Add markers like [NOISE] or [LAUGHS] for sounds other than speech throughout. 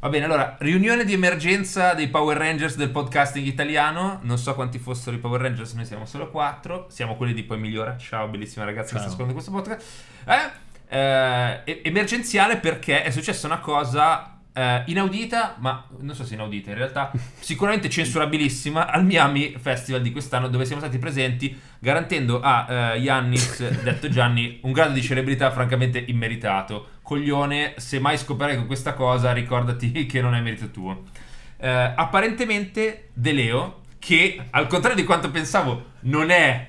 Va bene, allora, riunione di emergenza dei Power Rangers del podcasting italiano. Non so quanti fossero i Power Rangers, noi siamo solo quattro. Siamo quelli di Poi Migliora. Ciao, bellissima ragazza che sta Ciao. ascoltando questo podcast. Eh, eh, emergenziale perché è successa una cosa eh, inaudita, ma non so se inaudita in realtà, [LAUGHS] sicuramente censurabilissima al Miami Festival di quest'anno dove siamo stati presenti garantendo a eh, Yannis, [LAUGHS] detto Gianni, un grado di celebrità francamente immeritato. Coglione, se mai scoperai con questa cosa ricordati [LAUGHS] che non è merito tuo. Eh, apparentemente De Leo, che al contrario di quanto pensavo non è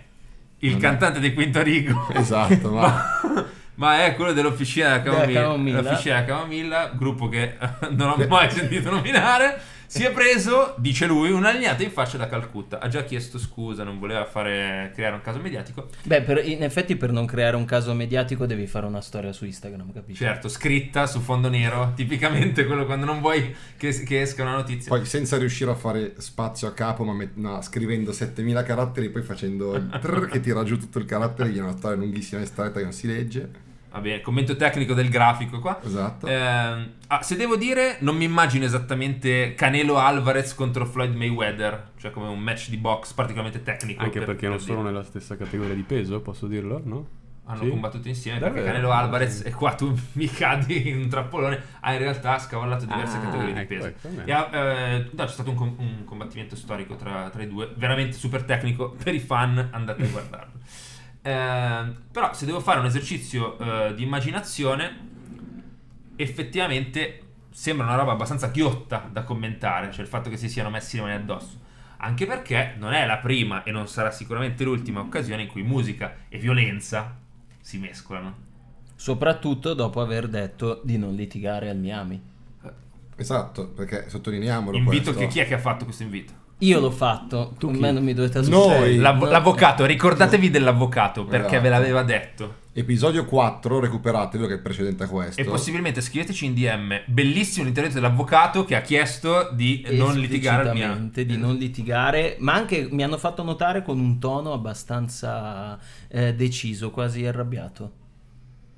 il Non è. cantante di Quinto Rigo, [LAUGHS] Esatto, ma ma, [LAUGHS] ma è quello dell'Officina della Della Camomilla, Camomilla. l'Officina della Camomilla, gruppo che non ho mai sentito nominare. Si è preso, dice lui, un'allineata in faccia da Calcutta. Ha già chiesto scusa, non voleva fare, creare un caso mediatico. Beh, per- in effetti per non creare un caso mediatico devi fare una storia su Instagram, capisci? Certo, scritta su fondo nero, [LAUGHS] tipicamente quello quando non vuoi che, che esca una notizia. poi senza riuscire a fare spazio a capo, ma met- no, scrivendo 7000 caratteri, poi facendo il trrr che tira giù tutto il carattere, viene una storia lunghissima e stretta che non si legge. Va bene, commento tecnico del grafico qua. Esatto. Ehm, ah, se devo dire, non mi immagino esattamente Canelo Alvarez contro Floyd Mayweather, cioè come un match di box particolarmente tecnico. Anche per- perché per non sono dire. nella stessa categoria di peso, posso dirlo, no? Hanno Sì? combattuto insieme Davvero? perché Canelo Alvarez e qua tu [LAUGHS] mi cadi in un trappolone ha in realtà scavallato diverse Ah, categorie di ecco, peso ecco, e ha, eh, no, c'è stato un, com- un combattimento storico tra, tra i due veramente super tecnico per i fan andate a guardarlo [LAUGHS] Eh, però se devo fare un esercizio eh, di immaginazione effettivamente sembra una roba abbastanza ghiotta da commentare cioè il fatto che si siano messi le mani addosso anche perché non è la prima e non sarà sicuramente l'ultima occasione in cui musica e violenza si mescolano. Soprattutto dopo aver detto di non litigare al Miami. Esatto, perché sottolineiamolo Invito questo. che chi è che ha fatto questo invito? Io l'ho fatto, Tu con chi? me non mi dovete Noi. ascoltare. L'av- No. l'avvocato, ricordatevi dell'avvocato perché Esatto. ve l'aveva detto. Episodio 4, recuperatelo che è precedente a questo. E possibilmente scriveteci in DM. Bellissimo l'intervento dell'avvocato che ha chiesto di non litigare al di non litigare, ma anche mi hanno fatto notare con un tono abbastanza eh, deciso, quasi arrabbiato.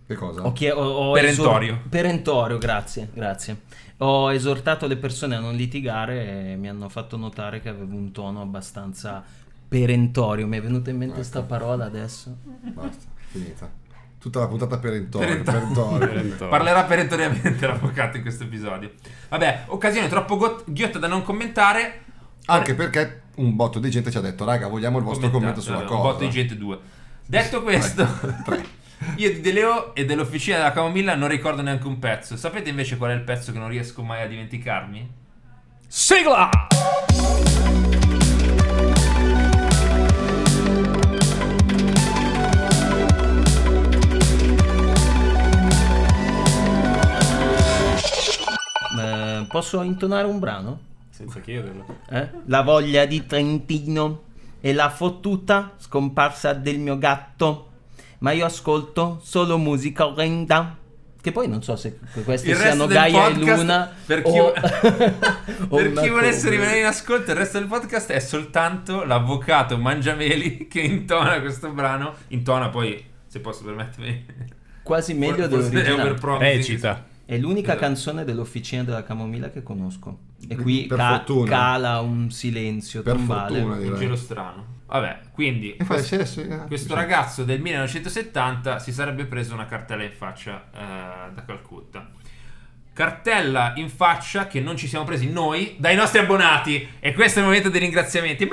Che cosa? Ho chie- ho- ho Perentorio. esor- perentorio, grazie, grazie. Ho esortato le persone a non litigare e mi hanno fatto notare che avevo un tono abbastanza perentorio. Mi è venuta in mente Ecco. sta parola adesso. Basta, finita. Tutta la puntata perentoria. Perentorio. perentoria. Perentorio. Parlerà perentoriamente l'avvocato in questo episodio. Vabbè, occasione troppo got- ghiotta da non commentare. Anche perché un botto di gente ci ha detto, raga, vogliamo il vostro commento sulla cosa. Un botto di gente due. Detto questo, Tre. Io di De Leo e dell'Officina della Camomilla non ricordo neanche un pezzo. Sapete invece qual è il pezzo che non riesco mai a dimenticarmi? Sigla! Eh, posso intonare un brano? Senza chiederlo. Eh? La voglia di Trentino e la fottuta scomparsa del mio gatto. Ma io ascolto solo musica orrenda. Che poi non so se questi Il siano Gaia e Luna. per chi, [LAUGHS] o- per chi volesse rimanere in ascolto, il resto del podcast è soltanto l'avvocato Mangiameli [LAUGHS] che intona questo brano. Intona poi, se posso permettermi, Quasi [LAUGHS] meglio dell'originale. Recita. È l'unica Esatto. canzone dell'Officina della Camomilla che conosco. E qui ca- cala un silenzio Per tombale. fortuna, Un giro strano. Vabbè, quindi E fai, questo, eh. questo ragazzo del 1970 si sarebbe preso una cartella in faccia eh, da Calcutta. Cartella in faccia che non ci siamo presi noi dai nostri abbonati. E questo è il momento dei ringraziamenti.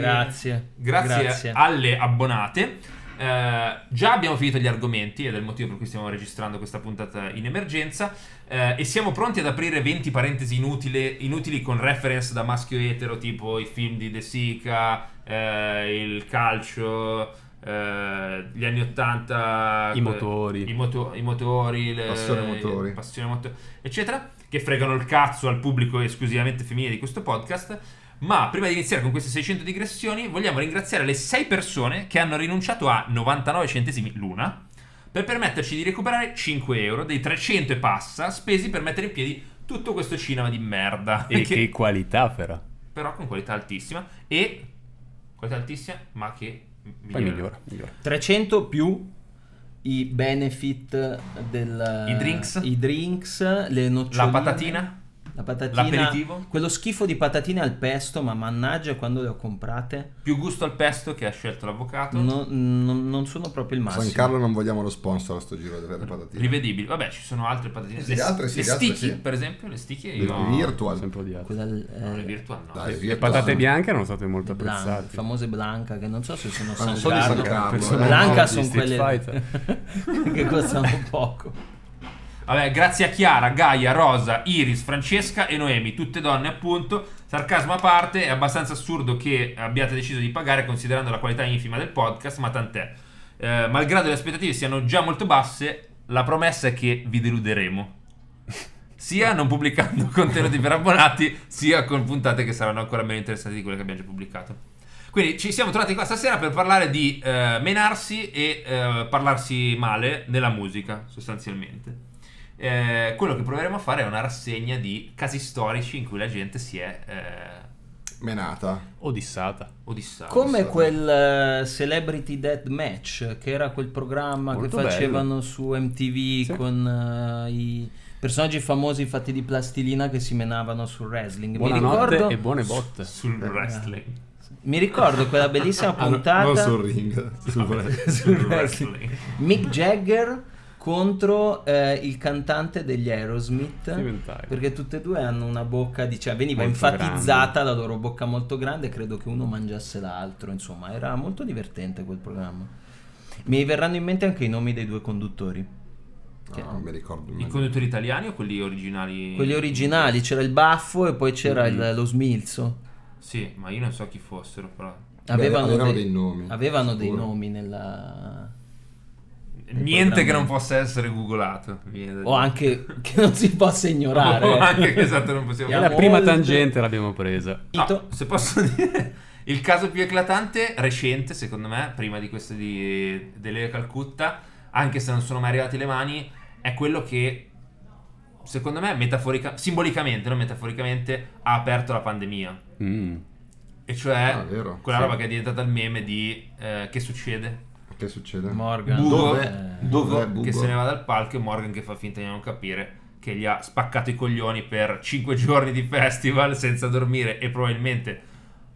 Grazie. Grazie, Grazie. alle abbonate. Eh, già abbiamo finito gli argomenti ed è il motivo per cui stiamo registrando questa puntata in emergenza eh, e siamo pronti ad aprire 20 parentesi inutile- inutili con reference da maschio etero tipo i film di De Sica, eh, il calcio, eh, gli anni 80, I motori. i, moto- i motori, le- Passione motori. passione moto- eccetera, che fregano il cazzo al pubblico esclusivamente femminile di questo podcast. Ma prima di iniziare con queste 600 digressioni, vogliamo ringraziare le 6 persone che hanno rinunciato a 99 centesimi l'una per permetterci di recuperare 5 euro dei 300 e passa spesi per mettere in piedi tutto questo cinema di merda. E Che- che qualità però. però con qualità altissima e qualità altissima, ma che Poi migliora. migliora, migliora. 300 più i benefit del I drinks? i drinks, le noccioline, La patatina? La patatina, L'aperitivo? quello schifo di patatine al pesto, ma mannaggia quando le ho comprate, Più gusto al pesto che ha scelto l'avvocato. no- non, non sono proprio il massimo. San Carlo non vogliamo lo sponsor a sto giro delle patatine. Rivedibili. Vabbè, ci sono altre patatine. Sì, le altre sì, le le altre sticky, sì. per esempio, le sticky Le io... virtual. Sempre odiato. Quella, eh, No, le virtual no. Dai, Le virtual. patate bianche erano state molto Blanca, apprezzate. famose Blanca, che non so se sono Ma San Carlo. San Carlo. Eh. Blanca sono quelle [LAUGHS] che costano poco. Vabbè, grazie a Chiara, Gaia, Rosa, Iris, Francesca e Noemi, tutte donne appunto. Sarcasmo a parte, è abbastanza assurdo che abbiate deciso di pagare considerando la qualità infima del podcast, ma tant'è. Eh, malgrado le aspettative siano già molto basse, la promessa è che vi deluderemo. Sia non pubblicando [LAUGHS] contenuti per abbonati, sia con puntate che saranno ancora meno interessanti di quelle che abbiamo già pubblicato. Quindi ci siamo trovati qua stasera per parlare di eh, menarsi e eh, parlarsi male nella musica, sostanzialmente. Eh, quello che proveremo a fare è una rassegna di casi storici in cui la gente si è eh, Menata. Odissata. odissata. Come quel eh, Celebrity Death Match, che era quel programma Molto che bello. facevano su MTV Sì. con eh, i personaggi famosi fatti di plastilina che si menavano sul wrestling. Mi Buonanotte ricordo, e buone botte. sul wrestling. mi ricordo quella bellissima Ah, puntata non sul ring. sul sul [LAUGHS] Sul wrestling. wrestling. Mick Jagger contro eh, il cantante degli Aerosmith perché tutte e due hanno una bocca di cioè veniva Molto enfatizzata la loro bocca molto grande credo che uno mangiasse l'altro insomma era molto divertente quel programma mi verranno in mente anche i nomi dei due conduttori Che- No, non mi ricordo. I conduttori italiani o quelli originali? quelli originali c'era il baffo e poi c'era Mm-hmm. il- lo smilzo Sì, ma io non so chi fossero, però. avevano, avevano dei, dei nomi, avevano dei sicuro. nomi nella Niente che non possa essere googolato. o anche che non si possa ignorare [LAUGHS] O anche che esatto, non possiamo la prima tangente l'abbiamo presa. No, se posso [LAUGHS] dire, il caso più eclatante, recente secondo me, prima di questo di delle Calcutta, anche se non sono mai arrivati le mani, è quello che secondo me metaforica, simbolicamente, non metaforicamente, ha aperto la pandemia. Mm. E cioè Ah, quella Sì. roba che è diventata il meme di eh, che succede? Che succede? Morgan Dove? eh, Bugo Dov'è Bugo? che se ne va dal palco e Morgan che fa finta di non capire che gli ha spaccato i coglioni per 5 [LAUGHS] giorni di festival senza dormire e probabilmente,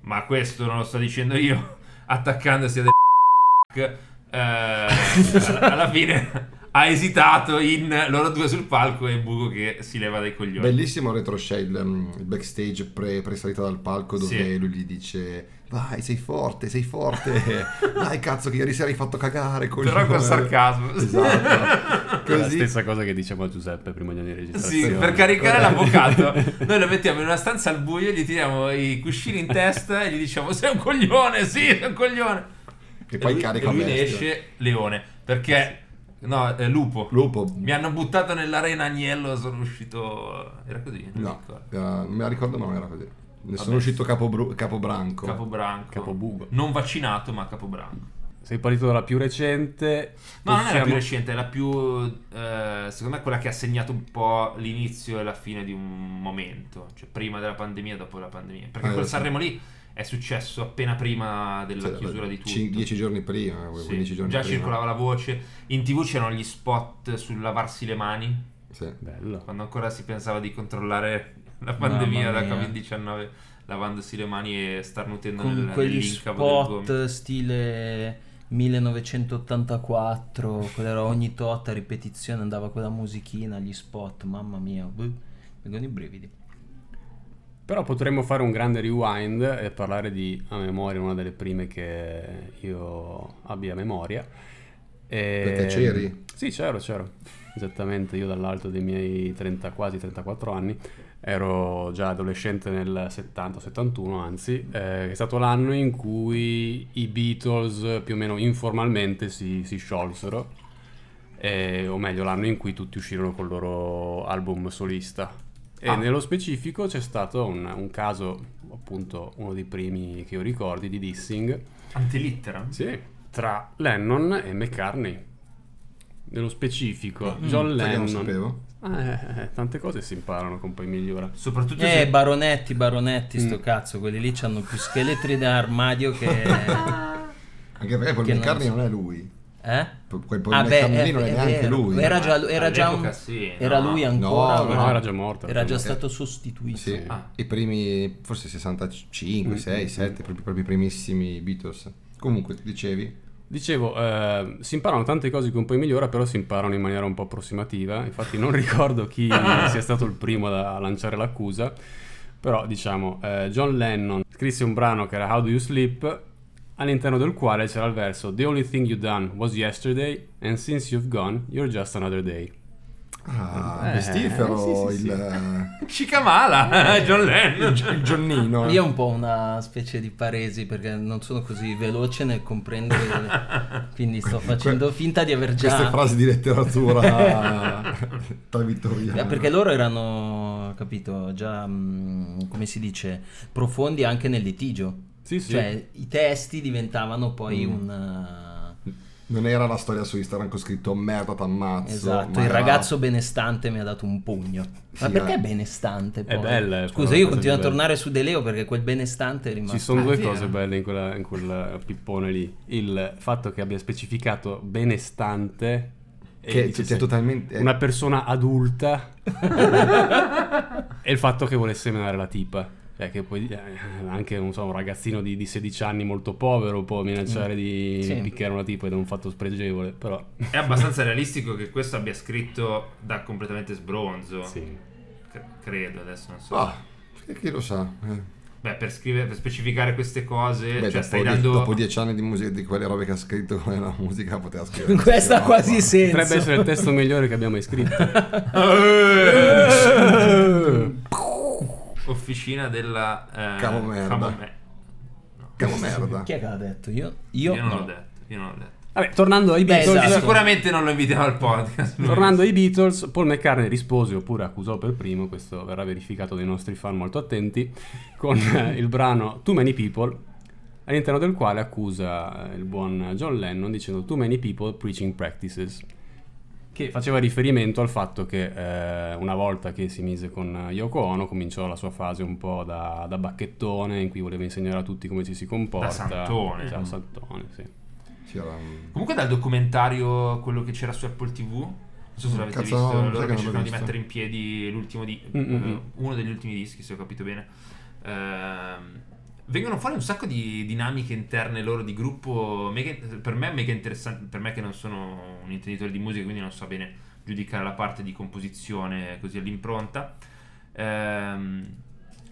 ma questo non lo sto dicendo io, [LAUGHS] attaccandosi a del [LAUGHS] eh, alla, fine ha esitato in loro due sul palco e Bugo che si leva dai coglioni. Bellissimo il retroscale, il, il backstage pre, pre-salita dal palco dove Sì. lui gli dice vai sei forte, sei forte, [LAUGHS] dai cazzo che ieri sera hai fatto cagare coglione." Però con sarcasmo. Esatto. [LAUGHS] È la Così. stessa cosa che diceva Giuseppe prima di Sì, registrazione. per caricare l'avvocato, [LAUGHS] noi lo mettiamo in una stanza al buio, gli tiriamo i cuscini in testa e gli diciamo: Sei un coglione, sì, sei un coglione. Che poi lui, carica e lui ne bestia. esce leone perché no, eh, lupo. Lupo. Mi hanno buttato nell'arena agnello, sono uscito. Era così? Non mi No, ricordo. era- non me la ricordo ma non era così. Ne sono Vabbè. uscito capobru- capobranco. Capobranco. Capobugo. Non vaccinato, ma capobranco. Sei partito dalla più recente. No, non è la possiamo- più recente, è la più. eh, secondo me quella che ha segnato un po' l'inizio e la fine di un momento. Cioè prima della pandemia e dopo la pandemia. Perché Eh, quel sì. Sanremo lì è successo appena prima della Cioè, chiusura di tutto. cin- Dieci giorni prima, Sì, 15 giorni già prima. circolava la voce. In tv c'erano gli spot sul lavarsi le mani. Sì. Bello. Quando ancora si pensava di controllare la pandemia da Mamma mia. Covid-19 lavandosi le mani e starnutendo con nel, quegli spot stile 1984 quella ogni tot a ripetizione andava quella musichina gli spot mamma mia buh, mi vengono i brividi Però potremmo fare un grande rewind e parlare di a memoria, una delle prime che io abbia a memoria. E- Perché c'eri? Sì, c'ero, c'ero. Esattamente, io dall'alto dei miei 30, quasi 34 anni ero già adolescente nel 70-71, anzi, eh, è stato l'anno in cui i Beatles più o meno informalmente si, si sciolsero, eh, o meglio l'anno in cui tutti uscirono col loro album solista. E Ah. nello specifico c'è stato un, un caso, appunto uno dei primi che io ricordi, di dissing, Antilittera? sì, tra Lennon e McCartney. Nello specifico, Mm, John sai che non Lennon. sapevo? Eh, eh, tante cose si imparano con poi migliora. Soprattutto eh se... baronetti baronetti sto Mm. cazzo quelli lì hanno più scheletri nell'armadio che [LAUGHS] Anche perché poi Che non McCartney so. non è lui. Eh? Quel Paul Ah, beh, McCartney è- non è, è neanche vero. lui. Era già, era già un- sì, era no. lui ancora. No, o no, era già morto. Era già Eh. stato sostituito. Sì, Ah. i primi, forse 65, Mm, 6, mm, 7, proprio, proprio i primissimi Beatles. Comunque, dicevi? Dicevo, eh, si imparano tante cose che un po' migliora, però si imparano in maniera un po' approssimativa. Infatti non [LAUGHS] ricordo chi [LAUGHS] sia stato il primo da lanciare l'accusa, però diciamo, eh, John Lennon scrisse un brano che era How Do You Sleep, all'interno del quale c'era il verso The only thing you done was yesterday, and since you've gone, you're just another day. Ah, Eh, pestifero, sì, sì, sì. il, Cicamala, [LAUGHS] John Lennon. il Gionnino. Lì è un po' una specie di paresi perché non sono così veloce nel comprendere, [LAUGHS] quindi sto facendo finta di aver già... Queste frasi di letteratura [LAUGHS] tra vittoriani. Eh, Perché loro erano, capito, già, mm, come si dice, profondi anche nel litigio. Sì, sì. Cioè, i testi diventavano poi Mm. un... Non era la storia su Instagram con scritto merda t'ammazzo. Esatto, il era- ragazzo benestante mi ha dato un pugno. Ma Sì, perché eh. benestante? È Poi? bella, è Scusa, una io continuo a tornare su De Leo perché quel benestante è rimasto. Ci sono Ah, due vero. cose belle in, quella- in quel pippone lì. Il fatto che abbia specificato benestante e Che dicesse cioè, totalmente... una persona adulta [LAUGHS] e il fatto che volesse menare la tipa. Cioè che poi eh, anche non so, un ragazzino di, di 16 anni molto povero può minacciare di Sì. picchiare una tipa ed è un fatto spregevole, però È abbastanza [LAUGHS] realistico che questo abbia scritto da completamente sbronzo. sì. C- credo, adesso non so. Ah, chi- lo sa? Eh. Beh, per, scrivere, per specificare queste cose, Beh, cioè dopo, stai dando... dopo dieci anni di musica, di quelle robe che ha scritto come la musica, poteva scrivere. [LAUGHS] Questa ha quasi senso. Potrebbe essere il testo migliore che abbiamo mai scritto. [LAUGHS] Officina della... Eh, Cavo merda. Cavo me- Cavo merda. Chi è che l'ha detto? Io? Io? Io non no. l'ho detto, io non l'ho detto. Vabbè, tornando ai Beh, Beatles, esatto. sicuramente non lo invitiamo al podcast. Tornando ai Beatles, Paul McCartney rispose oppure accusò per primo, questo verrà verificato dai nostri fan molto attenti, con [LAUGHS] il brano Too Many People, all'interno del quale accusa il buon John Lennon dicendo Too Many People Preaching Practices, che faceva riferimento al fatto che eh, una volta che si mise con Yoko Ono cominciò la sua fase un po' da, da bacchettone in cui voleva insegnare a tutti come ci si comporta. santone. Esatto, santone, sì. Sì, era un- Comunque dal documentario, quello che c'era su Apple TV, non so se l'avete Cazzo, visto, no, loro che cercano di mettere in piedi l'ultimo di... Mm, mm, mm. uno degli ultimi dischi, se ho capito bene. Ehm, vengono fuori un sacco di dinamiche interne loro di gruppo, mega- per me mega interessanti, per me che non sono un intenditore di musica, quindi non so bene giudicare la parte di composizione così all'impronta. Ehm,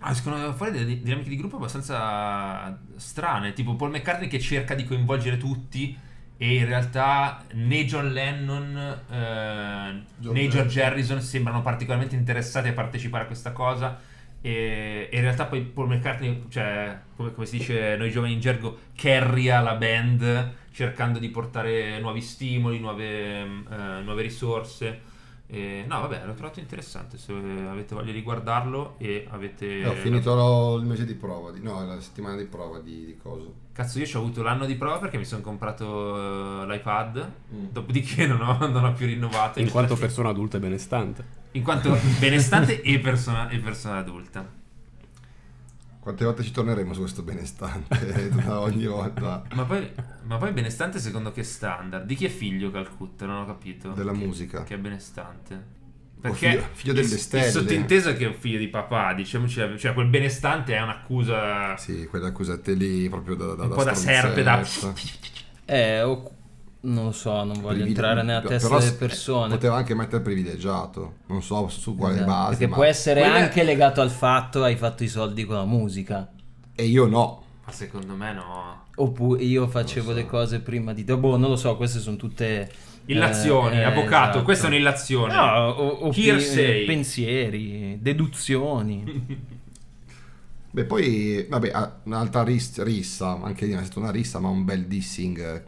ah, escono fuori delle di- dinamiche di gruppo abbastanza strane, tipo Paul McCartney che cerca di coinvolgere tutti e in realtà né John Lennon eh, John né. George Harrison sembrano particolarmente interessati a partecipare a questa cosa e, in realtà poi Paul McCartney, cioè come, come si dice noi giovani in gergo, carrya la band cercando di portare nuovi stimoli, nuove, mm, eh, nuove risorse. E, no, vabbè, l'ho trovato interessante. Se avete voglia di guardarlo e avete. Eh, ho finito lo- il mese di prova, di, no, la settimana di prova di, di coso. Cazzo, io ci ho avuto l'anno di prova perché mi sono comprato eh, l'iPad. Mm. Dopodiché [LAUGHS] non ho, non ho più rinnovato. In quanto persona adulta e benestante. In quanto benestante e persona, e persona adulta. Quante volte ci torneremo su questo benestante? [LAUGHS] Da ogni volta. Ma poi, ma poi benestante secondo che standard? Di chi è figlio Calcutta? Non ho capito. Della Che- musica. Che è benestante. Perché figlio- figlio delle il, stelle. Il sottinteso è che è un figlio di papà, diciamoci, cioè quel benestante è un'accusa Sì, quelle accusate lì proprio da, da, un po' da serpe, da... [LAUGHS] Eh, o- non lo so, non voglio Privile- entrare nella però testa s- delle persone. Poteva anche mettere privilegiato, non so su quale Esatto, base. Perché ma- può essere Quella- anche legato al fatto hai fatto i soldi con la musica. E io no. Ma secondo me no. Oppure io facevo so. le cose prima di te. Boh, non lo so, queste sono tutte. Illazioni, eh, eh, avvocato, esatto. questa è un'illazione. No, o, o pi- Hearsay. pensieri, deduzioni. Beh, poi, vabbè, un'altra ris- rissa, anche lì è stata una rissa, ma un bel dissing.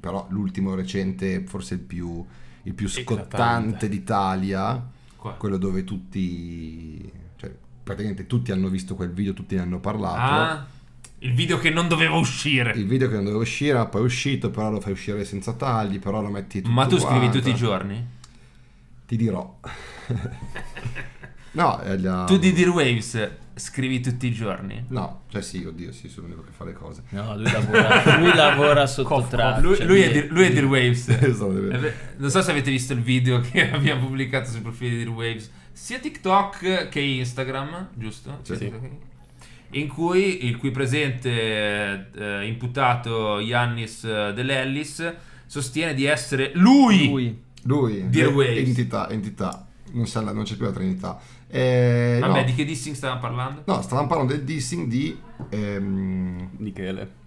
Però l'ultimo recente, forse il più, il più scottante d'Italia, Qua. quello dove tutti, cioè praticamente tutti hanno visto quel video, tutti ne hanno parlato. Ah, il video che non doveva uscire. Il video che non doveva uscire, ma poi è uscito, però lo fai uscire senza tagli, però lo metti tutto Ma tu scrivi tutti i giorni? Ti dirò. [LAUGHS] no, è la- Tu di Dear Waves scrivi tutti i giorni? No, cioè sì, oddio, sì, sono l'unico che fa le cose. No, lui lavora, lui lavora sotto traccia. Lui, lui è, lui è Dear Waves. [LAUGHS] Esatto. Eh Non so se avete visto il video che [LAUGHS] abbiamo pubblicato sul profilo di Dear Waves, sia TikTok che Instagram, giusto? Sì. Sì. In cui il qui presente eh, imputato Yannis eh, Dell'Ellis sostiene di essere lui, lui. Lui, Dear Waves. entità, entità, non, c'è la- non c'è più la Trinità. Eh, Vabbè, no. di che dissing stavamo parlando? No, stavamo parlando del dissing di... ehm, Michele.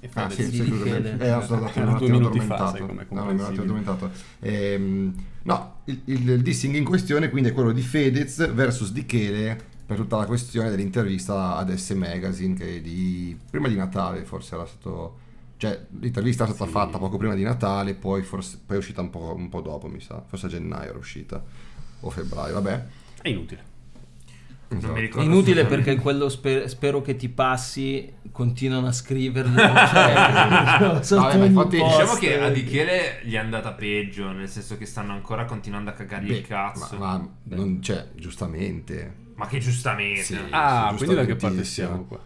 E Ah, sì, di sì. Michele. Eh, no, sono andato un attimo addormentato. No, un attimo. Ehm, no, il, il- il dissing in questione quindi è quello di Fedez versus Di Chele per tutta la questione dell'intervista ad S Magazine che di prima di Natale forse era stato cioè l'intervista era stata Sì. fatta poco prima di Natale poi forse poi è uscita un po', un po' dopo mi sa forse a gennaio era uscita o febbraio vabbè È inutile. Non Esatto. mi ricordo. Inutile perché quello spe- spero che ti passi, continuano a scriverlo. [LAUGHS] Cioè, Vabbè, infatti- post. Diciamo che a Dichele gli è andata peggio, nel senso che stanno ancora continuando a cagargli il cazzo. ma, ma non c'è giustamente Ma che giustamente. Sì. Ah, quindi da che parte siamo qua?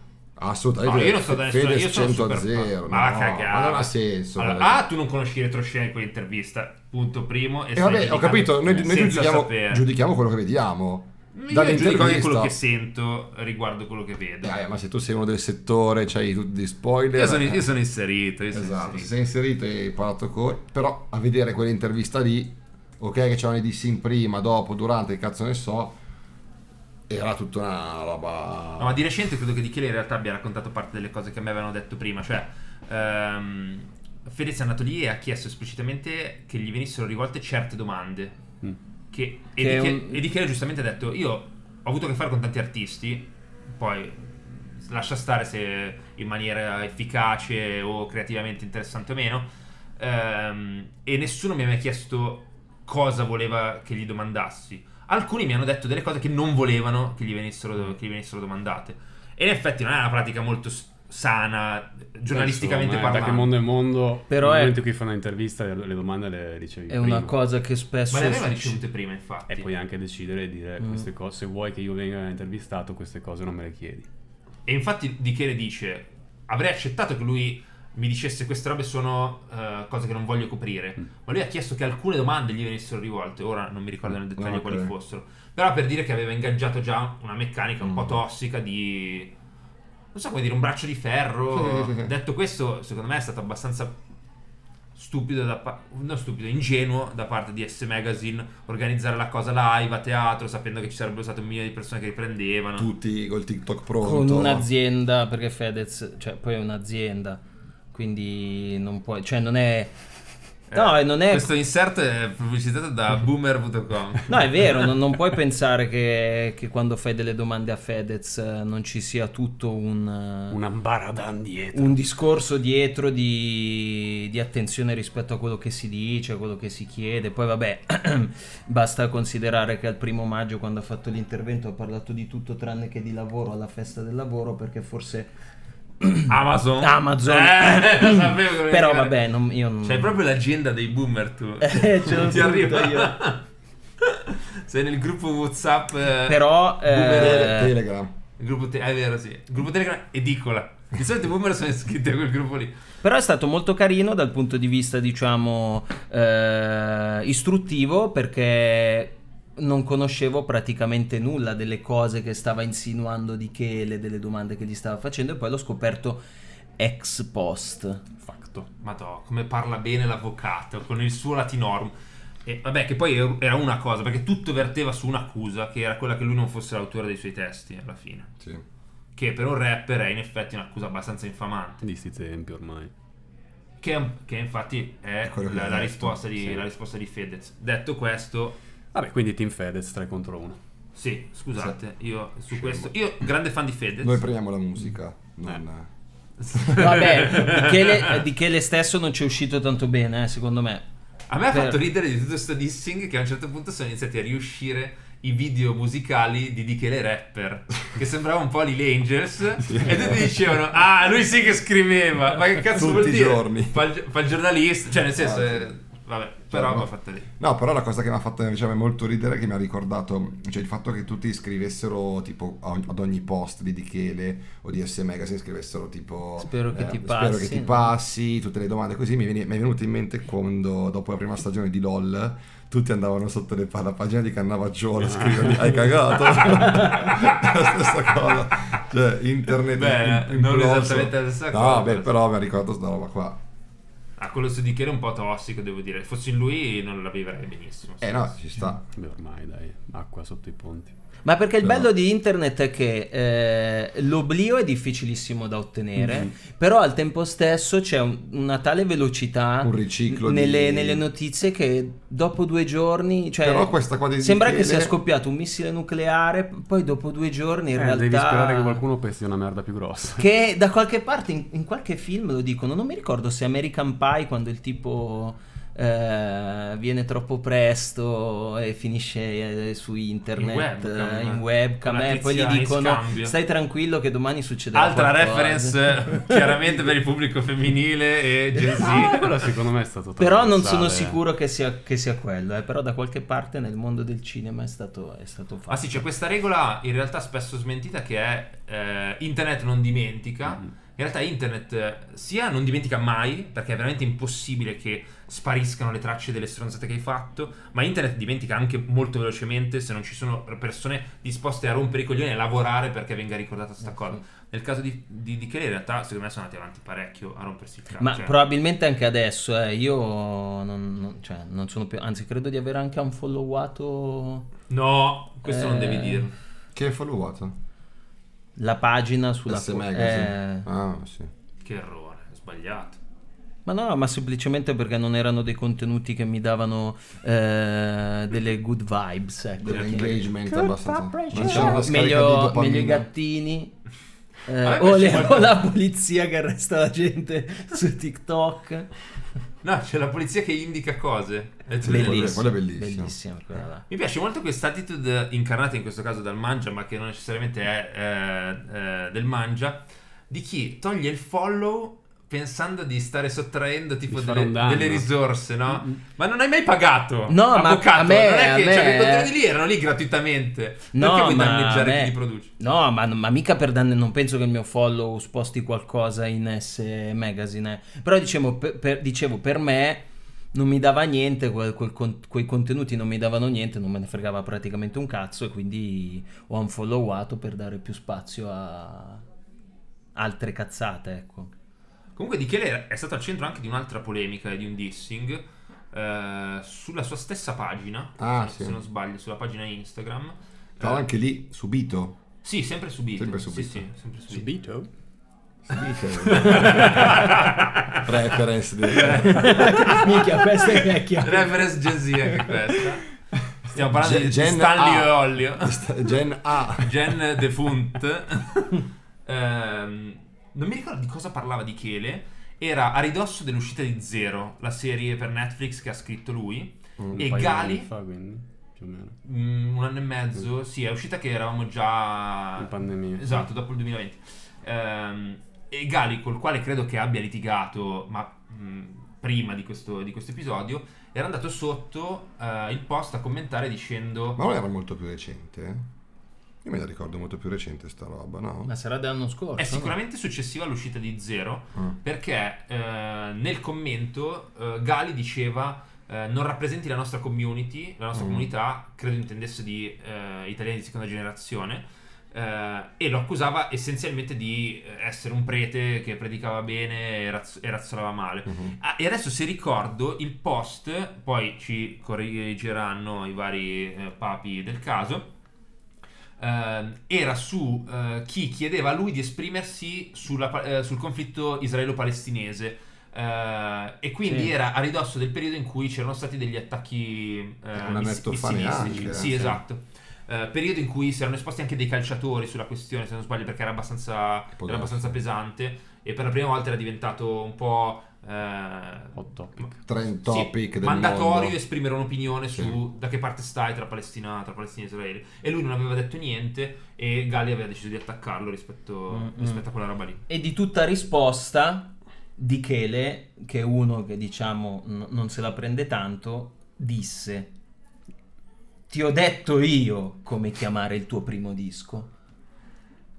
Assolutamente. No, io non so da nessuna, Fedez io sono 100 super a 0. Ma la no, cagata. Ma non ha senso. Allora, ah, tu non conosci retroscena in quell'intervista, punto primo. E E vabbè, ho capito, noi, noi giudichiamo, giudichiamo quello che vediamo. Io giudico anche quello che sento riguardo quello che vedo. Eh, ma se tu sei uno del settore, c'hai tutti gli spoiler. Io sono, eh, io sono inserito. Io sono Esatto, se inserito. sei inserito e hai parlato con... Però a vedere quell'intervista lì, ok che c'erano i dissing prima, dopo, durante, che cazzo ne so, era tutta una roba... No, ma di recente credo che Di Chele in realtà abbia raccontato parte delle cose che a me avevano detto prima. Cioè, ehm, Fedez è andato lì e ha chiesto esplicitamente che gli venissero rivolte certe domande. Mm. Che, Che e, di un- che, e Di Chele giustamente ha detto: Io ho avuto a che fare con tanti artisti, poi lascia stare se in maniera efficace o creativamente interessante o meno. ehm, e nessuno mi ha mai chiesto cosa voleva che gli domandassi. Alcuni mi hanno detto delle cose che non volevano che gli venissero, che gli venissero domandate. E in effetti non è una pratica molto sana, giornalisticamente Insomma, Da parlando. che mondo è mondo, Però nel è- momento in cui fanno un'intervista le, domande le ricevi È una prima. cosa che spesso... Ma le aveva ricevute prima, infatti. E puoi anche decidere e dire Mm. queste cose, se vuoi che io venga intervistato, queste cose non me le chiedi. E infatti Di Chele dice: Avrei accettato che lui mi dicesse queste robe sono eh, cose che non voglio coprire. Mm. Ma lui ha chiesto che alcune domande gli venissero rivolte. Ora non mi ricordo nel dettaglio ok. quali fossero. Però per dire che aveva ingaggiato già una meccanica un Mm. po' tossica di. Non so come dire, un braccio di ferro. [LAUGHS] Detto questo, secondo me è stato abbastanza stupido da pa- non stupido, ingenuo da parte di S Magazine organizzare la cosa live a teatro sapendo che ci sarebbero state un milione di persone che riprendevano. Tutti col TikTok pronto. con un'azienda, perché Fedez, cioè, poi è un'azienda, quindi non puoi, cioè non è... No, Eh, non è... Questo insert è pubblicizzato da [LAUGHS] boomer.com. No, è vero, non, non puoi [LAUGHS] pensare che, che quando fai delle domande a Fedez eh, non ci sia tutto un, eh, Una baradan dietro. un discorso dietro di, di attenzione rispetto a quello che si dice, a quello che si chiede. Poi vabbè, [CLEARS THROAT] basta considerare che al primo maggio quando ha fatto l'intervento ha parlato di tutto tranne che di lavoro alla festa del lavoro perché forse... Amazon. Amazon. Eh, [LAUGHS] lo sapevo che Però vabbè, non- io non... C'hai proprio l'agenda dei boomer tu. [LAUGHS] Eh, ce l'ho Ti arriva io. [LAUGHS] Sei nel gruppo WhatsApp. eh, Però... eh, Tele- Telegram. il gruppo te- è vero, sì. Il gruppo Telegram edicola. Di solito i boomer sono iscritti a quel gruppo lì. Però è stato molto carino dal punto di vista, diciamo, eh, istruttivo perché non conoscevo praticamente nulla delle cose che stava insinuando di Chele, delle domande che gli stava facendo e poi l'ho scoperto ex post. Fatto. Madò, come parla bene l'avvocato con il suo latinorum. E vabbè, che poi era una cosa, perché tutto verteva su un'accusa, che era quella che lui non fosse l'autore dei suoi testi alla fine. Sì. Che per un rapper è in effetti un'accusa abbastanza infamante. Di sti tempi ormai. Che, che infatti è È la, la risposta di, sì. la risposta di Fedez. Detto questo, Vabbè, quindi Team Fedez 3 contro 1. sì, scusate, io su Scemo. questo. Io, grande fan di Fedez. Noi premiamo la musica. Non... Vabbè, di Chele, [LAUGHS] di Chele stesso non ci è uscito tanto bene, eh, secondo me. A me ha Per- fatto ridere di tutto questo dissing che a un certo punto sono iniziati a riuscire i video musicali di Dichele Rapper che sembrava un po' Lil Angels [LAUGHS] e tutti dicevano ah lui sì che scriveva ma che cazzo Tutti vuol i dire giorni. fa il, fa il giornalista cioè nel senso Ah, eh, vabbè, però no. va fatta lì. No, però la cosa che mi ha fatto diciamo, molto ridere, che mi ha ricordato, cioè il fatto che tutti scrivessero tipo ad ogni post di Dichele o di S Magazine scrivessero tipo Spero che ti Spero che passi." ti passi, tutte le domande così, mi, viene- mi è venuto in mente quando dopo la prima stagione di LOL tutti andavano sotto le, la pagina di Cannavacciolo a scrivergli hai cagato [LAUGHS] la stessa cosa cioè internet Beh, im- non imploso. esattamente la stessa no, cosa, beh, però- però mi ha ricordato questa roba qua Ah, quello su di che era un po' tossico, devo dire. Fossi in lui non la vivrei benissimo. eh no ci sta Beh, ormai dai, acqua sotto i ponti. Ma perché il bello di internet è che eh, l'oblio è difficilissimo da ottenere, Mm-hmm. però al tempo stesso c'è un- una tale velocità Un riciclo di- nelle, nelle notizie che dopo due giorni, cioè, Però questa qua di sembra che sia scoppiato un missile nucleare, poi dopo due giorni in Eh, realtà... Devi sperare che qualcuno pesti una merda più grossa. Che da qualche parte, in, in qualche film lo dicono, non mi ricordo se American Pie quando il tipo eh, viene troppo presto e finisce eh, su internet, In webcam. eh, in webcam, Con la e poi gli dicono scambio. stai tranquillo che domani succederà Altra qualcosa." reference eh, [LAUGHS] chiaramente per il pubblico femminile e Gen Z. Ah, quello secondo me è stato Però non sono sicuro che sia, che sia quello, eh, però da qualche parte nel mondo del cinema è stato, è stato fatto. Ah sì, c'è questa regola in realtà spesso smentita che è eh, internet non dimentica. Mhm. In realtà internet eh, sia non dimentica mai, perché è veramente impossibile che spariscano le tracce delle stronzate che hai fatto, ma internet dimentica anche molto velocemente se non ci sono persone disposte a rompere i coglioni e a lavorare perché venga ricordata questa Eh, cosa. sì. Nel caso di, di, di Kelly in realtà secondo me sono andati avanti parecchio a rompersi il cazzo. Ma cioè- probabilmente anche adesso, eh, io non, non- cioè, non sono più, anzi credo di aver anche unfollowato No, questo non Eh, devi dirlo. che hai followato? la pagina sulla S Magazine eh, ah sì Che errore, è sbagliato. Ma no, ma semplicemente perché non erano dei contenuti che mi davano eh, delle good vibes. Ecco, dell'engagement Good abbastanza meglio, meglio i gattini. eh, o, le- o la polizia che arresta la gente su TikTok. No, c'è la polizia che indica cose. È Bellissimo. bellissimo. Bellissima quella là. Mi piace molto questa attitude incarnata in questo caso dal mangia, ma che non necessariamente è eh, eh, del mangia, di chi toglie il follow pensando di stare sottraendo tipo delle, danno. delle risorse, no? Ma non hai mai pagato? No, ma Avvocato, a me- non è che cioè, me- quei contenuti lì erano lì gratuitamente. No, Perché vuoi ma danneggiare me- chi li produce? No, ma, ma mica per danni, non penso che il mio follow sposti qualcosa in S Magazine. eh. Però dicevo per, per- dicevo, per me non mi dava niente, quel- quel quei contenuti non mi davano niente, non me ne fregava praticamente un cazzo e quindi ho unfollowato per dare più spazio a altre cazzate, ecco. Comunque Di Chele è stato al centro anche di un'altra polemica e di un dissing eh, sulla sua stessa pagina, Ah, se, sì. se non sbaglio, sulla pagina Instagram. però Eh, anche lì subito Sì, sempre subito. Sempre Sì, subito. sì, sempre subito. Subito? [LAUGHS] reference di... [LAUGHS] Minchia, questa è vecchia. Reference Gen Z anche questa. Stiamo parlando Gen- di Gen Stanley A. e Ollio. Gen A Gen defunct. [LAUGHS] Ehm, non mi ricordo di cosa parlava di Chele. Era a ridosso dell'uscita di Zero, la serie per Netflix che ha scritto lui. Un E Gali? anni Fa, quindi, più o meno. Mm, un anno e mezzo, sì, è uscita che eravamo già In pandemia. Esatto, dopo il 2020. Ehm, e Gali, col quale credo che abbia litigato, ma mh, prima di questo, di questo episodio, era andato sotto eh, il post a commentare dicendo: ma non era molto più recente eh? Io me la ricordo molto più recente sta roba no? Ma sarà dell'anno scorso? È no? sicuramente successiva all'uscita di Zero, Ah. perché eh, nel commento eh, Gali diceva. eh, non rappresenti la nostra community, la nostra Mm. comunità, credo intendesse di eh, italiani di seconda generazione, eh, e lo accusava essenzialmente di eh, essere un prete che predicava bene e, razz- e razzolava male. Mhm. Ah, e adesso se ricordo il post, poi ci correggeranno i vari eh, papi del caso, era su eh, chi chiedeva a lui di esprimersi sulla eh, sul conflitto israelo-palestinese. eh, e quindi Sì. era a ridosso del periodo in cui c'erano stati degli attacchi annetto miss- missilistici. Sì, sì. esatto. Eh, periodo in cui si erano esposti anche dei calciatori sulla questione, se non sbaglio, perché era abbastanza, era abbastanza pesante. E per la prima volta era diventato un po'. Eh, Hot topic. trend sì, topic del mandatorio mondo. esprimere un'opinione Sì. su da che parte stai tra Palestina, tra Palestina e Israele. E lui non aveva detto niente e Gali aveva deciso di attaccarlo rispetto, Mm, mm. rispetto a quella roba lì. E di tutta risposta Di Chele, che è uno che diciamo n- non se la prende tanto, disse: Ti ho detto io come chiamare il tuo primo disco.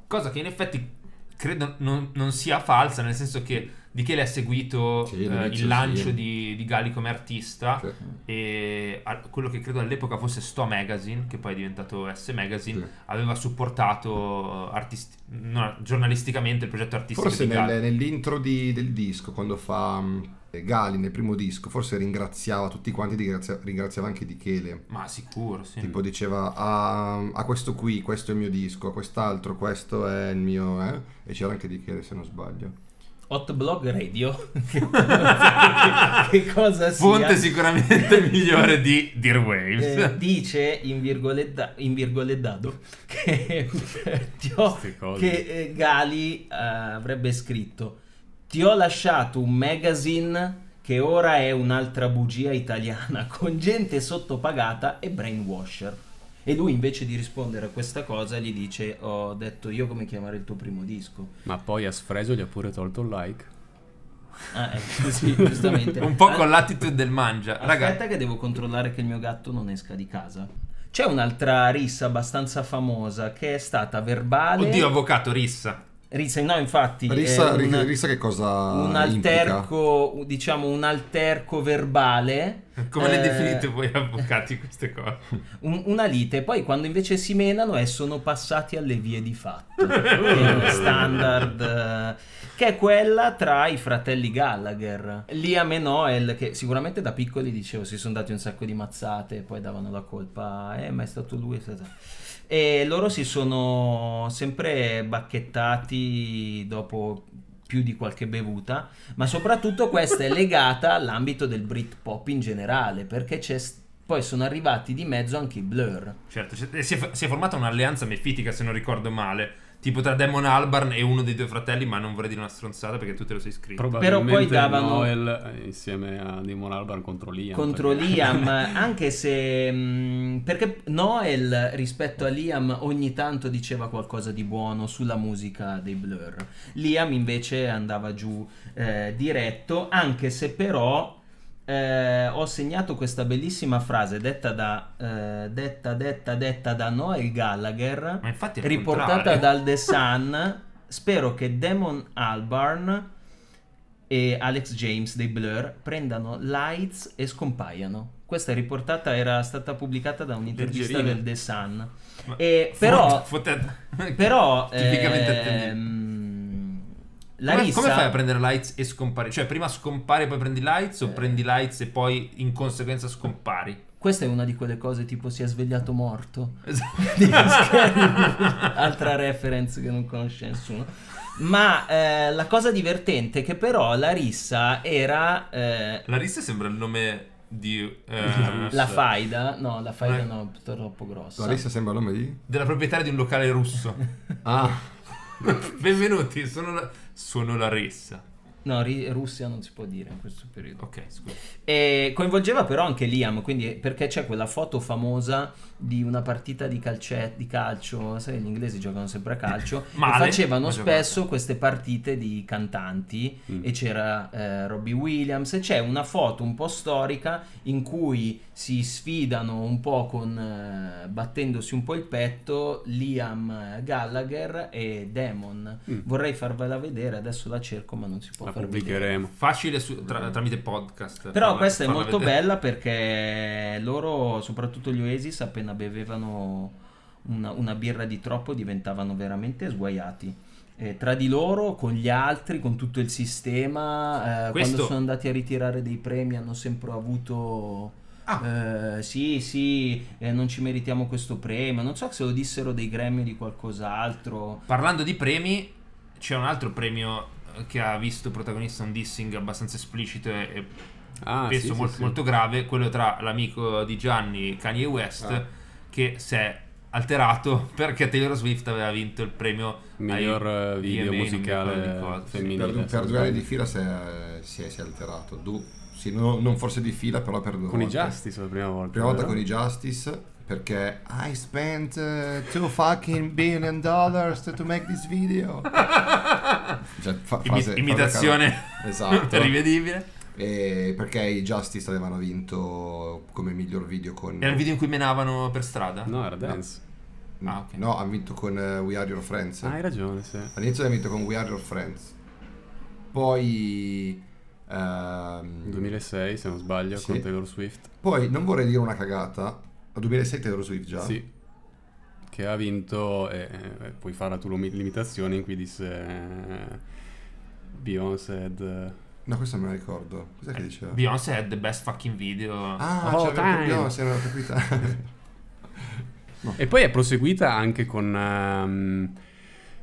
Cosa che in effetti credo non, non sia falsa, nel senso che di che ha seguito Sì, eh, il lancio sì. di, di Gali come artista Sì. e a- quello che credo all'epoca fosse Sto Magazine, che poi è diventato S Magazine, aveva supportato artisti- no, giornalisticamente il progetto artistico Forse nel- nell'intro di- del disco, quando fa Gali nel primo disco, forse ringraziava tutti quanti, ringrazia- ringraziava anche Di Chele. Ma sicuro, sì. Tipo diceva a, a questo qui, questo è il mio disco, a quest'altro, questo è il mio... eh?" E c'era anche Di Chele se non sbaglio. Hot Blog Radio. [LAUGHS] che, cosa sia. Fonte sicuramente [LAUGHS] migliore di Dear Waves. Eh, dice in, virgoletta, in virgolettato che, che eh, Gali eh, avrebbe scritto ti ho lasciato un magazine che ora è un'altra bugia italiana [LAUGHS] con gente sottopagata e brainwasher e lui invece di rispondere a questa cosa gli dice ho detto io come chiamare il tuo primo disco Ma poi a Sfreso gli ha pure tolto il like. ah, ecco, sì, giustamente [LAUGHS] Un po' Ah, con l'attitude del mangia. Aspetta Raga, che devo controllare che il mio gatto non esca di casa. C'è un'altra rissa abbastanza famosa che è stata verbale. oddio, avvocato, rissa. Rissa, no, infatti. Rissa, è un, Rissa che cosa un implica? alterco, diciamo un alterco verbale. Come le eh, definite voi avvocati queste cose? [LAUGHS] un- una lite, poi quando invece si menano e sono passati alle vie di fatto. [LAUGHS] che è standard. eh, che è quella tra i fratelli Gallagher. Liam e Noel, che sicuramente da piccoli dicevo si sono dati un sacco di mazzate e poi davano la colpa, eh, ma è stato lui. è stato-" E loro si sono sempre bacchettati dopo più di qualche bevuta, ma soprattutto questa è legata all'ambito del Britpop in generale, perché c'è s- poi sono arrivati di mezzo anche i Blur. Certo, si è, si è formata un'alleanza mefitica, se non ricordo male, tipo tra Damon Albarn e uno dei due fratelli, ma non vorrei dire una stronzata perché tu te lo sei scritto. Probabilmente poi davano- Noel eh, insieme a Damon Albarn contro Liam. contro perché- Liam, [LAUGHS] anche se mh, perché Noel rispetto a Liam ogni tanto diceva qualcosa di buono sulla musica dei Blur. Liam invece andava giù eh, diretto, anche se però eh, ho segnato questa bellissima frase detta da eh, detta detta detta da Noel Gallagher riportata contrario. dal The Sun. Spero che Damon Albarn e Alex James dei Blur prendano lights e scompaiano. Questa riportata, era stata pubblicata da un'intervista Leggerina. del The Sun. Ma- E però, Fot- però [LAUGHS] tipicamente attendibile. La Come, rissa come fai a prendere lights e scompari? Cioè, prima scompari e poi prendi lights Eh. o prendi lights e poi in conseguenza scompari? Questa è una di quelle cose tipo si è svegliato morto. [LAUGHS] Esatto. [LAUGHS] Altra reference che non conosce nessuno. Ma eh, la cosa divertente è che però la rissa era eh, La rissa sembra il nome di... eh, la faida, no, la faida Eh. no, troppo grossa. Larissa sembra il nome di? della proprietaria di un locale russo. Ah, [LAUGHS] Benvenuti, sono la, sono la rissa. No, ri- Russia non si può dire in questo periodo. Ok, scusa. E coinvolgeva però anche Liam, quindi perché c'è quella foto famosa di una partita di, calcet- di calcio, sai, gli inglesi giocano sempre a calcio, [LAUGHS] e Male, facevano ma spesso queste partite di cantanti Mm. e c'era eh, Robbie Williams e c'è una foto un po' storica in cui si sfidano un po' con eh, battendosi un po' il petto Liam Gallagher e Damon. Mm. Vorrei farvela vedere, adesso la cerco ma non si può La. Pubblicheremo. Facile su- tra- tramite podcast. Però farla- questa è molto vedere. bella perché loro, soprattutto gli Oasis, appena bevevano una, una birra di troppo diventavano veramente sguaiati. Eh, tra di loro, con gli altri, con tutto il sistema, eh, Questo- quando sono andati a ritirare dei premi hanno sempre avuto... Ah. eh, sì, sì, eh, non ci meritiamo questo premio. Non so se lo dissero dei Grammy o di qualcos'altro. Parlando di premi, c'è un altro premio che ha visto protagonista un dissing abbastanza esplicito e, e Ah, penso sì, sì, molto, sì. molto grave, quello tra l'amico di Gianni, Kanye West, Ah. che si è alterato [LAUGHS] perché Taylor Swift aveva vinto il premio Miglior eh, video di musicale sì. femminile. per, per due anni di fila si è, si è- si è alterato. Du- sì, no- non forse di fila, però per due Con i volte. Justice la prima volta. Prima volta con i Justice perché I spent uh, two fucking billion dollars to, make this video. [LAUGHS] Cioè, fa- Imi- fase- imitazione fase- esatto. [LAUGHS] rivedibile. E perché i Justice avevano vinto come miglior video con Era il video in cui menavano per strada? No, era Dance. Ah, ok. No, ha vinto con eh, We Are Your Friends. Ah, hai ragione, sì. All'inizio ha vinto con We Are Your Friends. Poi ehm, 2006, se non sbaglio, Sì. con Taylor Swift. Poi non vorrei dire una cagata. A 2006 Taylor Swift già. Sì. Che ha vinto, e e puoi fare tu l'imitazione in cui disse eh, Beyoncé had, eh, No, questo me la ricordo. Cos'è che diceva? Beyoncé had the best fucking video. Ah, Oh, c'era time. Beyoncé, non ho capito. E poi è proseguita anche con ehm,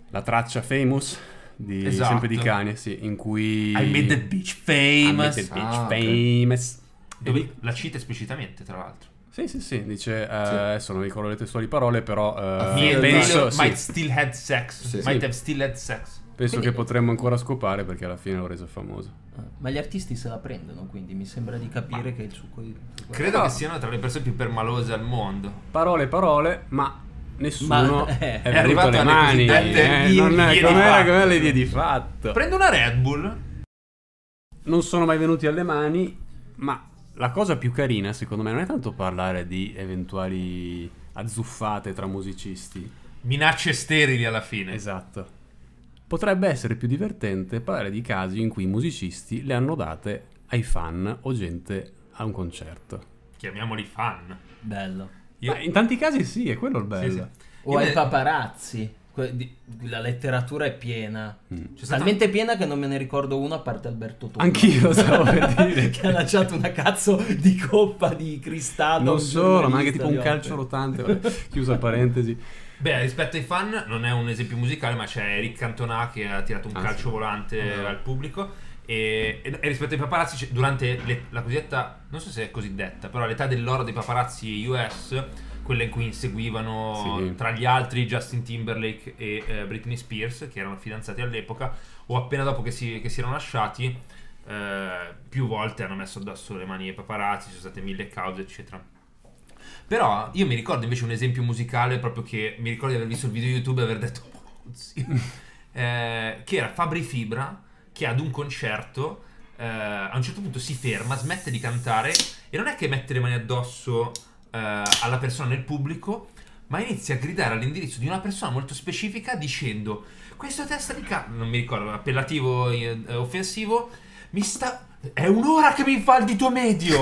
la traccia Famous di Esatto. sempre di Kanye, sì, in cui I made the beach I famous. made the beach Ah, famous. E Dove la cita esplicitamente, tra l'altro. Sì, sì, sì, dice, eh, adesso non ricordo le testuali parole, però eh, Me and penso, sì, might still had sex. Sì. might Sì. have still had sex. penso Quindi- che potremmo ancora scopare perché alla fine l'ho reso famoso. Ah, Ma gli artisti se la prendono, quindi mi sembra di capire che è il succo di... Credo Però- che siano tra le persone più permalose al mondo. Parole, parole, ma nessuno Ma- è, eh, è venuto arrivato alle mani. eh, vie- non è come era come le vie di fatto. Prendo una Red Bull. non sono mai venuti alle mani, ma la cosa più carina secondo me non è tanto parlare di eventuali azzuffate tra musicisti. Minacce sterili alla fine. Esatto. Potrebbe essere più divertente parlare di casi in cui i musicisti le hanno date ai fan o gente a un concerto. Chiamiamoli fan. Bello. Io- Ma in tanti casi sì, è quello il bello. Sì, sì. O Io ai ne- paparazzi. Que- di- La letteratura è piena. Mm. Stata- Talmente piena che non me ne ricordo uno a parte Alberto Tomba. Anch'io [LAUGHS] stavo per dire. che ha lanciato una cazzo di coppa di cristallo. Non solo, ma anche tipo un calcio rotante. vabbè, Chiusa parentesi. Beh, rispetto ai fan, non è un esempio musicale, ma c'è Eric Cantona che ha tirato un Ah, calcio sì. volante Ah. al pubblico. E, e rispetto ai paparazzi, durante le- la cosiddetta, non so se è cosiddetta, però l'età dell'oro dei paparazzi US, quella in cui inseguivano Sì. tra gli altri Justin Timberlake e eh, Britney Spears, che erano fidanzati all'epoca, o appena dopo che si, che si erano lasciati, eh, più volte hanno messo addosso le mani ai paparazzi, ci sono state mille cause, eccetera. Però io mi ricordo invece un esempio musicale proprio che mi ricordo di aver visto il video YouTube e aver detto "Oddio", eh, che era Fabri Fibra che ad un concerto eh, a un certo punto si ferma, smette di cantare e non è che mette le mani addosso eh, alla persona nel pubblico, ma inizia a gridare all'indirizzo di una persona molto specifica dicendo questo testa di cazzo, non mi ricordo, appellativo eh, offensivo, mi sta... È un'ora che mi fa il dito medio!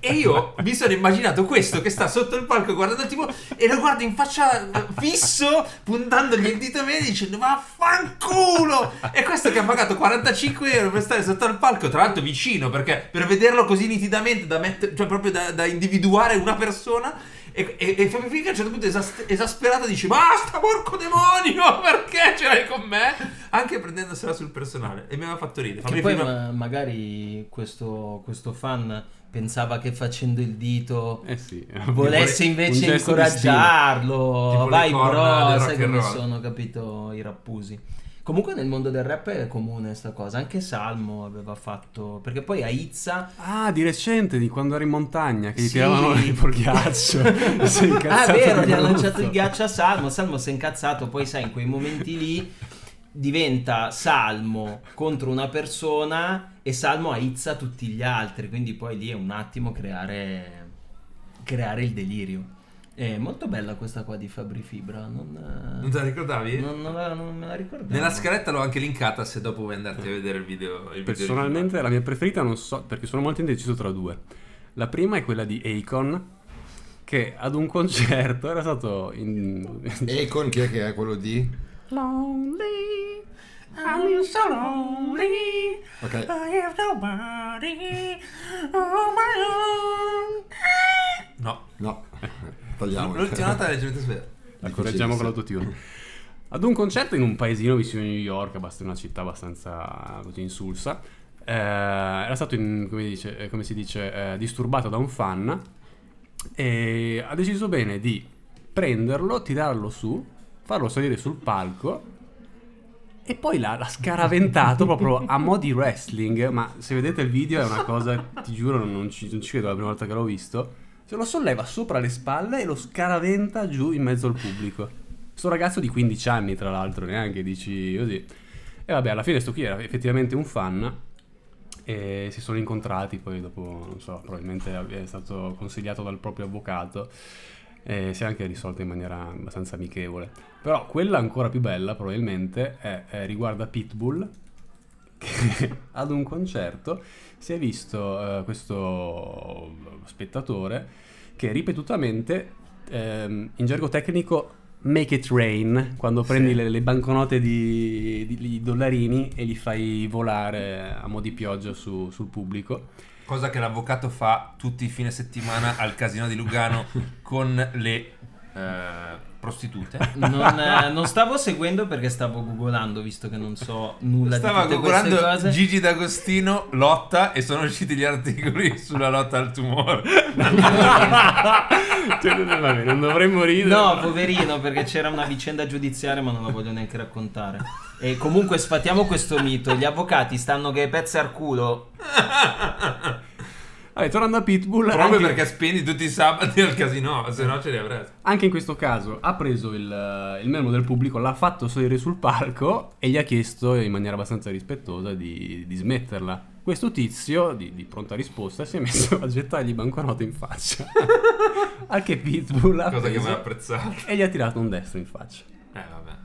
e io mi sono immaginato questo che sta sotto il palco guardando il tipo e lo guarda in faccia fisso, puntandogli il dito medio dicendo vaffanculo! E questo che ha pagato 45 euro per stare sotto al palco, tra l'altro vicino, perché per vederlo così nitidamente, da mettere, cioè proprio da, da individuare una persona. E, e, e Fabio Fica a un certo punto esas- esasperato dice Basta porco demonio [LAUGHS] Perché ce l'hai con me Anche prendendosela sul personale E mi aveva fatto ridere Che Fabri poi Fibra- ma- magari questo, questo fan pensava che facendo il dito Eh sì. volesse Un invece gesto di stile. incoraggiarlo. Tipo le Vai corna bro, sai and come roll. sono, capito, i rappusi. Comunque nel mondo del rap è comune sta cosa, anche Salmo aveva fatto, perché poi a Izza... Ah, di recente, di quando ero in montagna, che gli Sì. tiravano il ghiaccio. Si è Ah, incazzato vero, di gli ha lanciato il ghiaccio a Salmo. Salmo si è incazzato. Poi, sai, in quei momenti lì diventa Salmo contro una persona e Salmo aizza tutti gli altri. Quindi poi lì è un attimo creare, creare il delirio. È molto bella questa qua di Fabri Fibra. Non, eh, Non te la ricordavi? non- non la- non me la ricordavo. Nella scaletta l'ho anche linkata se dopo vuoi andarti a vedere il video. Il video Personalmente la mia preferita non so, perché sono molto indeciso tra due. La prima è quella di Akon, che ad un concerto era stato in... Akon, chi è che è quello di? Lonely, I'm so lonely, Ok. I have nobody on my own. No. No, [LAUGHS] tagliamo. L'ultima nota è leggermente sbagliata. La correggiamo con l'autotune. [LAUGHS] Ad un concerto in un paesino vicino a New York, abbastanza una città abbastanza così insulsa, eh, era stato, in- come, dice- eh, come si dice, eh, disturbato da un fan e ha deciso bene di prenderlo, tirarlo su, farlo salire sul palco e poi l'ha, l'ha scaraventato proprio a mo' di wrestling, ma se vedete il video è una cosa, ti giuro, non ci, non ci credo la prima volta che l'ho visto, se lo solleva sopra le spalle e lo scaraventa giù in mezzo al pubblico. Sto ragazzo di 15 anni, tra l'altro, neanche dici così. E vabbè, alla fine sto qui era effettivamente un fan e si sono incontrati poi dopo, non so, probabilmente è stato consigliato dal proprio avvocato e si è anche risolto in maniera abbastanza amichevole. Però quella ancora più bella probabilmente è, è riguarda Pitbull che [LAUGHS] ad un concerto si è visto eh, questo spettatore che ripetutamente ehm, in gergo tecnico make it rain quando prendi Sì. le, le banconote di, di- di dollarini e li fai volare a mo' di pioggia su- sul pubblico Cosa che l'avvocato fa tutti i fine settimana al casino di Lugano [LAUGHS] con le eh, prostitute. Non, eh, non stavo seguendo perché stavo googolando, visto che non so nulla Stava di tutte cose. Gigi D'Agostino lotta e sono usciti gli articoli sulla lotta al tumore. [LAUGHS] Cioè, non- vabbè, non dovremmo ridere No, poverino, perché c'era una vicenda giudiziaria, ma non la voglio neanche raccontare. E comunque sfatiamo questo mito: gli avvocati stanno che pezzi al culo. [LAUGHS] Vabbè, tornando a Pitbull Proprio anche- perché spendi tutti i sabati al casino, se no ce li avresti. Anche in questo caso ha preso il, il membro del pubblico, l'ha fatto salire sul palco e gli ha chiesto in maniera abbastanza rispettosa di, di smetterla. Questo tizio, di, di pronta risposta, si è messo a gettargli banconote in faccia. [LAUGHS] Anche Pitbull ha Cosa che mi ha preso apprezzato. e gli ha tirato un destro in faccia. Eh vabbè.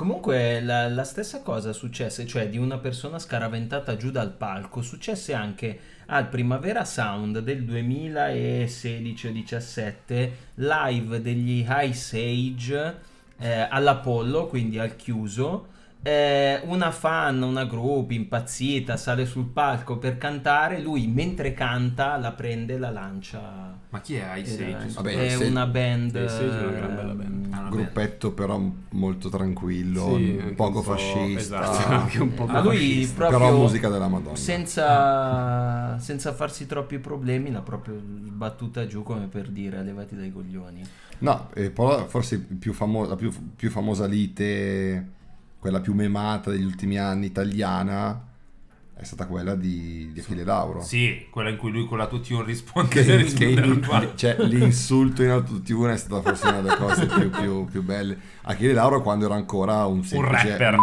Comunque la, la stessa cosa successe, cioè di una persona scaraventata giù dal palco, successe anche al Primavera Sound del 2016 o 17, live degli Ice Age eh, all'Apollo, quindi al chiuso. Eh, una fan, una group impazzita, sale sul palco per cantare, lui mentre canta la prende e la lancia. Ma chi è Ice Eh, Age? Vabbè, è se- una band Ice Age è una gran bella band. Ah, gruppetto però molto tranquillo, Sì, poco fascista. esatto, anche un po' Ma lui fascista. proprio Però musica della Madonna. senza, senza farsi troppi problemi l'ha proprio sbattuta giù come per dire levati dai coglioni. No, eh, però forse più famo- la più, più famosa lite, quella più memata degli ultimi anni italiana, è stata quella di, di Achille Lauro. Sì, quella in cui lui con la tune risponde, Che, che risponde palco. cioè, l'insulto in autotune è stata forse una delle cose più, più- più belle. Achille Lauro quando era ancora un semplice rapper.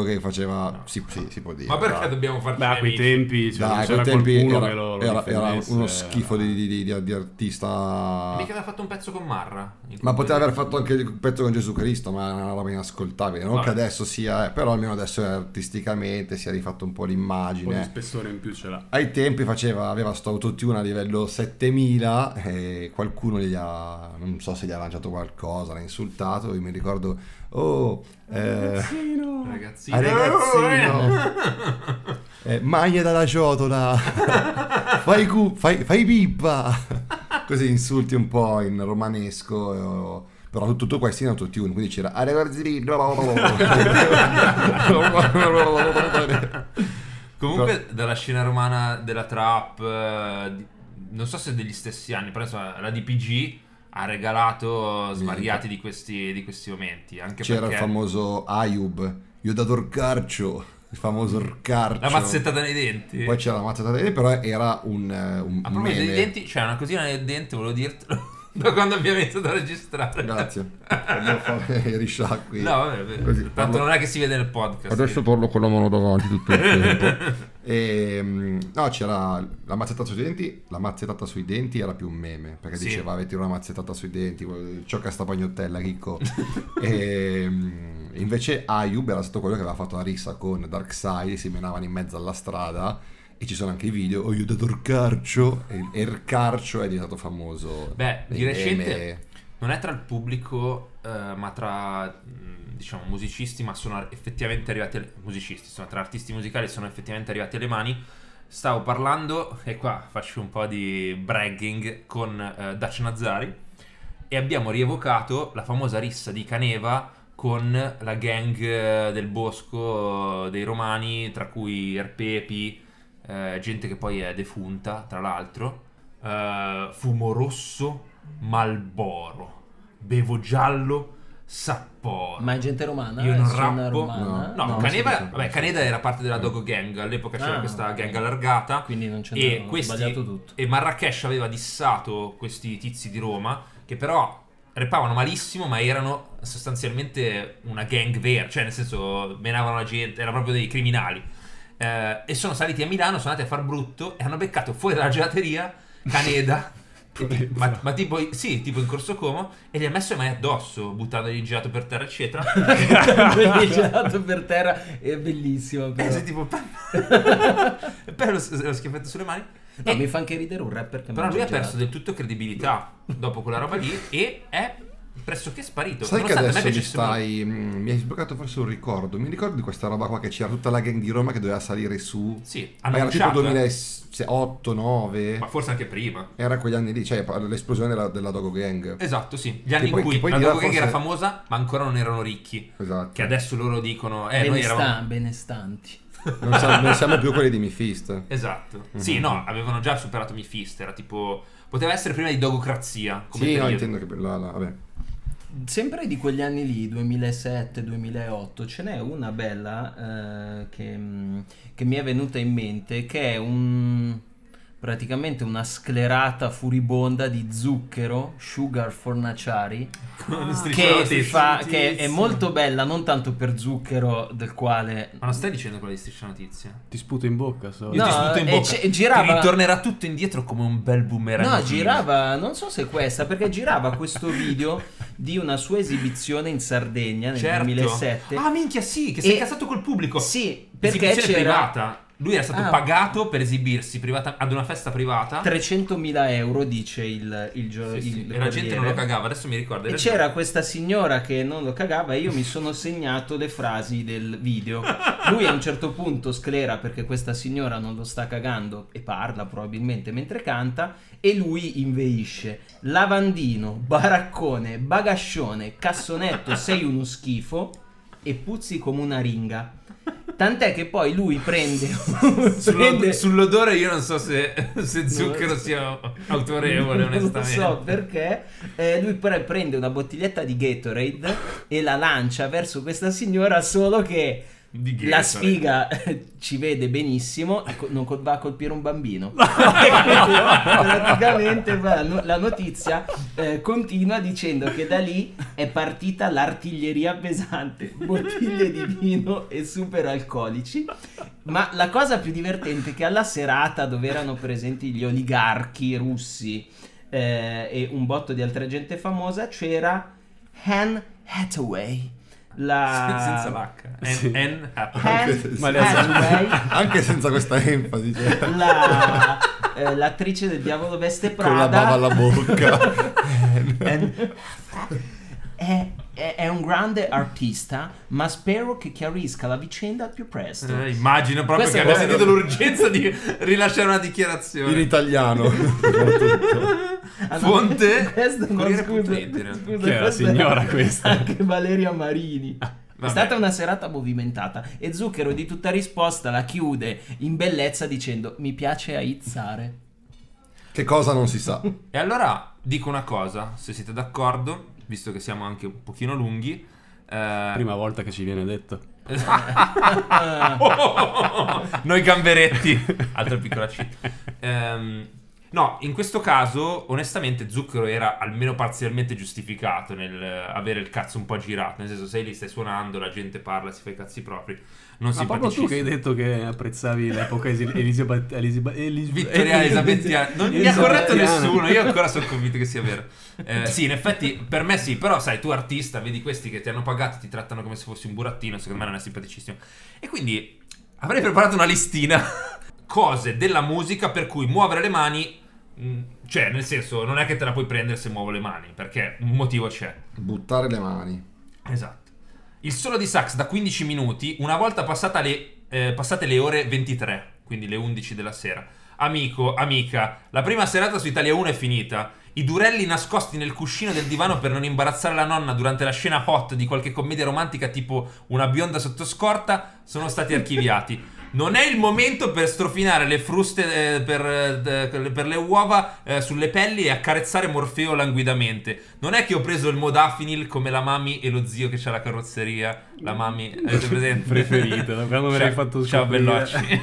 Che faceva... Sì, sì, si può dire. Ma perché dai. dobbiamo farci Beh, a quei amici? tempi cioè, Dai, a c'era quei tempi qualcuno era, che lo, lo era- era uno schifo era- di, di- di- di artista. Mica aveva fatto un pezzo con Marra. Ma poteva aver fatto anche il pezzo con Gesù Cristo, ma è una roba inascoltabile. Non Vabbè. che adesso sia, eh, però almeno adesso è artisticamente si è rifatto un po' un po' di l'immagine. spessore in più ce l'ha. Ai tempi faceva, aveva sto autotune a livello 7000 e qualcuno gli ha, non so se gli ha lanciato qualcosa, l'ha insultato. Io mi ricordo, oh, eh, Ragazzino. ragazzino, [LAUGHS] eh, maglia dalla ciotola, [LAUGHS] fai, cu- fai, fai pippa. Così insulti un po' in romanesco. eh, però tutto, tutto questo in autotune, quindi c'era "Ah, [LAUGHS] Comunque dalla scena romana della trap, eh, non so se degli stessi anni, però insomma, la DPG ha regalato svariati di questi, di questi momenti. Anche C'era perché il famoso Ayub, io ho dato Orcarcio, il famoso Orcarcio. la mazzettata nei denti. Poi c'era la mazzettata dei denti, però era un, eh, un A proposito meme. dei denti, c'è una cosina nel dente, volevo dirtelo. [LAUGHS] Da quando abbiamo iniziato a registrare. Grazie. Devo [LAUGHS] fare i risciacqui. No, vabbè, vabbè. Così, tanto parlo- non è che si vede nel podcast. Adesso parlo con la mano davanti tutto il [LAUGHS] tempo. E, mm, no, c'era la mazzettata sui denti. La mazzettata sui denti era più un meme perché Sì. diceva avete una mazzettata sui denti, ciocca sta pagnottella, Chicco. [LAUGHS] e, mm, invece Ayub era stato quello che aveva fatto la rissa con Darkseid, si menavano in mezzo alla strada. E ci sono anche i video, ho aiutato il carcio e e il carcio è diventato famoso. Beh, di recente meme. non è tra il pubblico, eh, ma tra diciamo musicisti, ma sono effettivamente arrivati alle, musicisti, sono tra artisti musicali sono effettivamente arrivati alle mani. Stavo parlando, e qua faccio un po' di bragging con eh, Dutch Nazari e abbiamo rievocato la famosa rissa di Caneva con la gang eh, del bosco dei romani, tra cui Erpepi, eh, gente che poi è defunta, tra l'altro. Eh, fumo rosso, Malboro, bevo giallo, Sapporo. Ma è gente romana? Io non rappo. romana? No, No, Caneva, sì, sì. vabbè, Caneda era parte della Dogo Gang, all'epoca c'era Ah, questa ok. gang allargata. Quindi non c'è e questi, sbagliato tutto. E Marrakesh aveva dissato questi tizi di Roma, che però repavano malissimo, ma erano sostanzialmente una gang vera, cioè nel senso menavano la gente, erano proprio dei criminali. Eh, e sono saliti a Milano, sono andati a far brutto e hanno beccato fuori dalla gelateria Caneda. [LAUGHS] ma, ma tipo, sì, tipo in Corso Como e gli ha messo le mani addosso, buttandogli il gelato per terra, eccetera. [LAUGHS] Quelli gelato per terra è bellissimo. E Però. sei tipo poi lo, [LAUGHS] lo schiaffetto sulle mani No, E- mi fa anche ridere un rapper che però lui ha il perso del tutto credibilità dopo quella roba lì e è pressoché sparito Sai che Nonostante adesso mi stai. mm, mi hai sbloccato forse un ricordo. Mi ricordo di questa roba qua che c'era tutta la gang di Roma che doveva salire su. sì era tipo annunciato, eh. 2008-9. ma forse anche prima Era quegli anni lì, cioè l'esplosione della, della Dogo Gang. esatto sì gli anni Che poi- in cui poi la dirà Dogo Gang era forse- famosa ma ancora non erano ricchi Esatto. che adesso loro dicono eh noi Benestan- eravamo benestanti. [LAUGHS] Non, siamo, non siamo più quelli di Mifist. esatto Mhm. sì no avevano già superato Mifist era tipo poteva essere prima di Dogocrazia come Sì, no, intendo che la, la- vabbè. Sempre di quegli anni lì, 2007-2008, ce n'è una bella eh, che, mh, che mi è venuta in mente, che è un praticamente una sclerata furibonda di zucchero, Sugar Fornaciari, strisce che, fa, che è molto bella, non tanto per zucchero, del quale... ma non stai dicendo quella di striscia notizie Ti sputo in bocca solo. Io No, ti sputo in e bocca. ci- girava- Ti ritornerà tutto indietro come un bel boomerang. No, girava, non so se questa, perché girava questo video di una sua esibizione in Sardegna nel Certo. 2007. Ah, minchia, sì, che si è E- incazzato col pubblico. Sì, perché c'era privata. Lui era stato Ah. pagato per esibirsi privata- ad una festa privata. 300.000 euro, dice il, il, gio- Sì, sì, E la gente non lo cagava, adesso mi ricordo. E c'era ragione. questa signora che non lo cagava e io mi sono segnato le frasi del video. Lui a un certo punto sclera perché questa signora non lo sta cagando e parla probabilmente mentre canta e lui inveisce. Lavandino, baraccone, bagascione, cassonetto, sei uno schifo e puzzi come una ringa. Tant'è che poi lui prende, [LAUGHS] prende Sull'odore io non so se, se zucchero sia autorevole, onestamente. Non so perché. eh, lui però prende una bottiglietta di Gatorade e la lancia verso questa signora, solo che Di la sfiga eh, ci vede benissimo, non va a colpire un bambino. [LAUGHS] [LAUGHS] Praticamente la notizia eh, continua dicendo che da lì è partita l'artiglieria pesante, bottiglie di vino e super alcolici. Ma la cosa più divertente è che alla serata dove erano presenti gli oligarchi russi eh, e un botto di altra gente famosa c'era Anne Hathaway. La... [LAUGHS] Senza l'H. Sì. N, Anche senza questa enfasi, cioè, la, eh, l'attrice del Diavolo Veste Prada. con la bava alla bocca. [LAUGHS] [LAUGHS] è, è- è un grande artista, ma spero che chiarisca la vicenda al più presto. Eh, immagino proprio Questo che è abbia sentito l'urgenza di rilasciare una In dichiarazione. italiano. [LAUGHS] Ah, no, Fonte questo no, Corriere scusa, scusa, Chi è la signora questa? Anche Valeria Marini. È Vabbè. stata una serata movimentata e Zucchero di tutta risposta la chiude in bellezza dicendo mi piace aizzare. che cosa non si sa. E allora dico una cosa, se siete d'accordo, visto che siamo anche un pochino lunghi. eh, Prima volta che ci viene detto. [LAUGHS] Noi gamberetti, altra piccola cheat. Ehm, no, in questo caso, onestamente, Zucchero era almeno parzialmente giustificato nel eh, avere il cazzo un po' girato. Nel senso, sei lì, stai suonando, la gente parla, si fa i cazzi propri. Non Ma proprio tu che hai detto che apprezzavi l'epoca esi- Elisabeth- Elisabeth- Elis- [LAUGHS] Vittoriana Elisabettiana. Non mi ha corretto nessuno io ancora sono convinto che sia vero. Eh, sì in effetti per me sì però sai tu artista vedi questi che ti hanno pagato ti trattano come se fossi un burattino secondo me non è simpaticissimo. E quindi avrei preparato una listina [LAUGHS] cose della musica per cui muovere le mani cioè nel senso non è che te la puoi prendere se muovo le mani perché un motivo c'è Buttare le mani. Esatto. Il solo di sax da 15 minuti, una volta le, eh, passate le ore 23, quindi le 11 della sera. Amico, amica, la prima serata su Italia 1 è finita. I durelli nascosti nel cuscino del divano per non imbarazzare la nonna durante la scena hot di qualche commedia romantica tipo una bionda sotto scorta sono stati archiviati. Non è il momento per strofinare le fruste eh, per, eh, per le uova eh, sulle pelli e accarezzare Morfeo languidamente. Non è che ho preso il modafinil come la mami e lo zio che c'ha la carrozzeria. La mami, avete presente? Preferito, da quando me l'hai Ciao- fatto Ciao scoprire. Bellocci.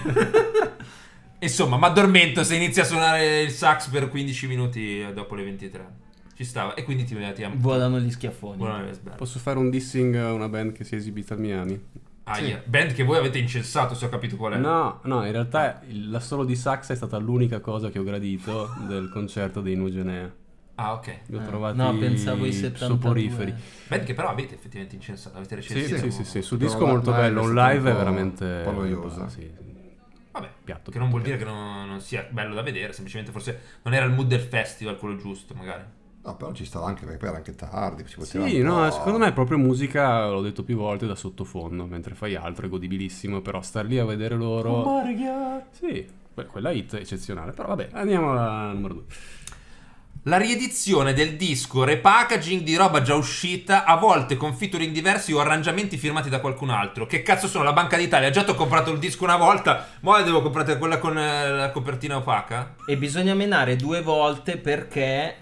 [LAUGHS] Insomma, ma addormento se inizia a suonare il sax per 15 minuti dopo le 23. Ci stava. E quindi ti ti Volano gli schiaffoni. Vesberg. Posso fare un dissing a una band che si è esibita a Miami? Aia. Band che voi avete incensato, se ho capito qual è. No, no, in realtà il- la solo di sax è stata l'unica cosa che ho gradito del concerto dei Nugenea. Ah, ok. Li ho Ah, trovati no, pensavo i 72. soporiferi. Band che però avete effettivamente incensato, avete Sì, recensito. sì, sì, sì, sul Però disco la- molto bello, un live è veramente... un po' noiosa. Sì, sì. Vabbè, Piatto. che non vuol dire che non, non sia bello da vedere, semplicemente forse non era il mood del festival quello giusto, magari. No, però ci stava anche perché poi era anche tardi. Si poteva Sì, no, po'- secondo me è proprio musica, l'ho detto più volte, da sottofondo, mentre fai altro è godibilissimo, però star lì a vedere loro... Sì, que- quella hit è eccezionale, però vabbè, andiamo alla numero due. La riedizione del disco, repackaging di roba già uscita, a volte con featuring diversi o arrangiamenti firmati da qualcun altro. Che cazzo sono? La Banca d'Italia? Già ti ho comprato il disco una volta, ma devo comprare quella con eh, la copertina opaca? E bisogna menare due volte perché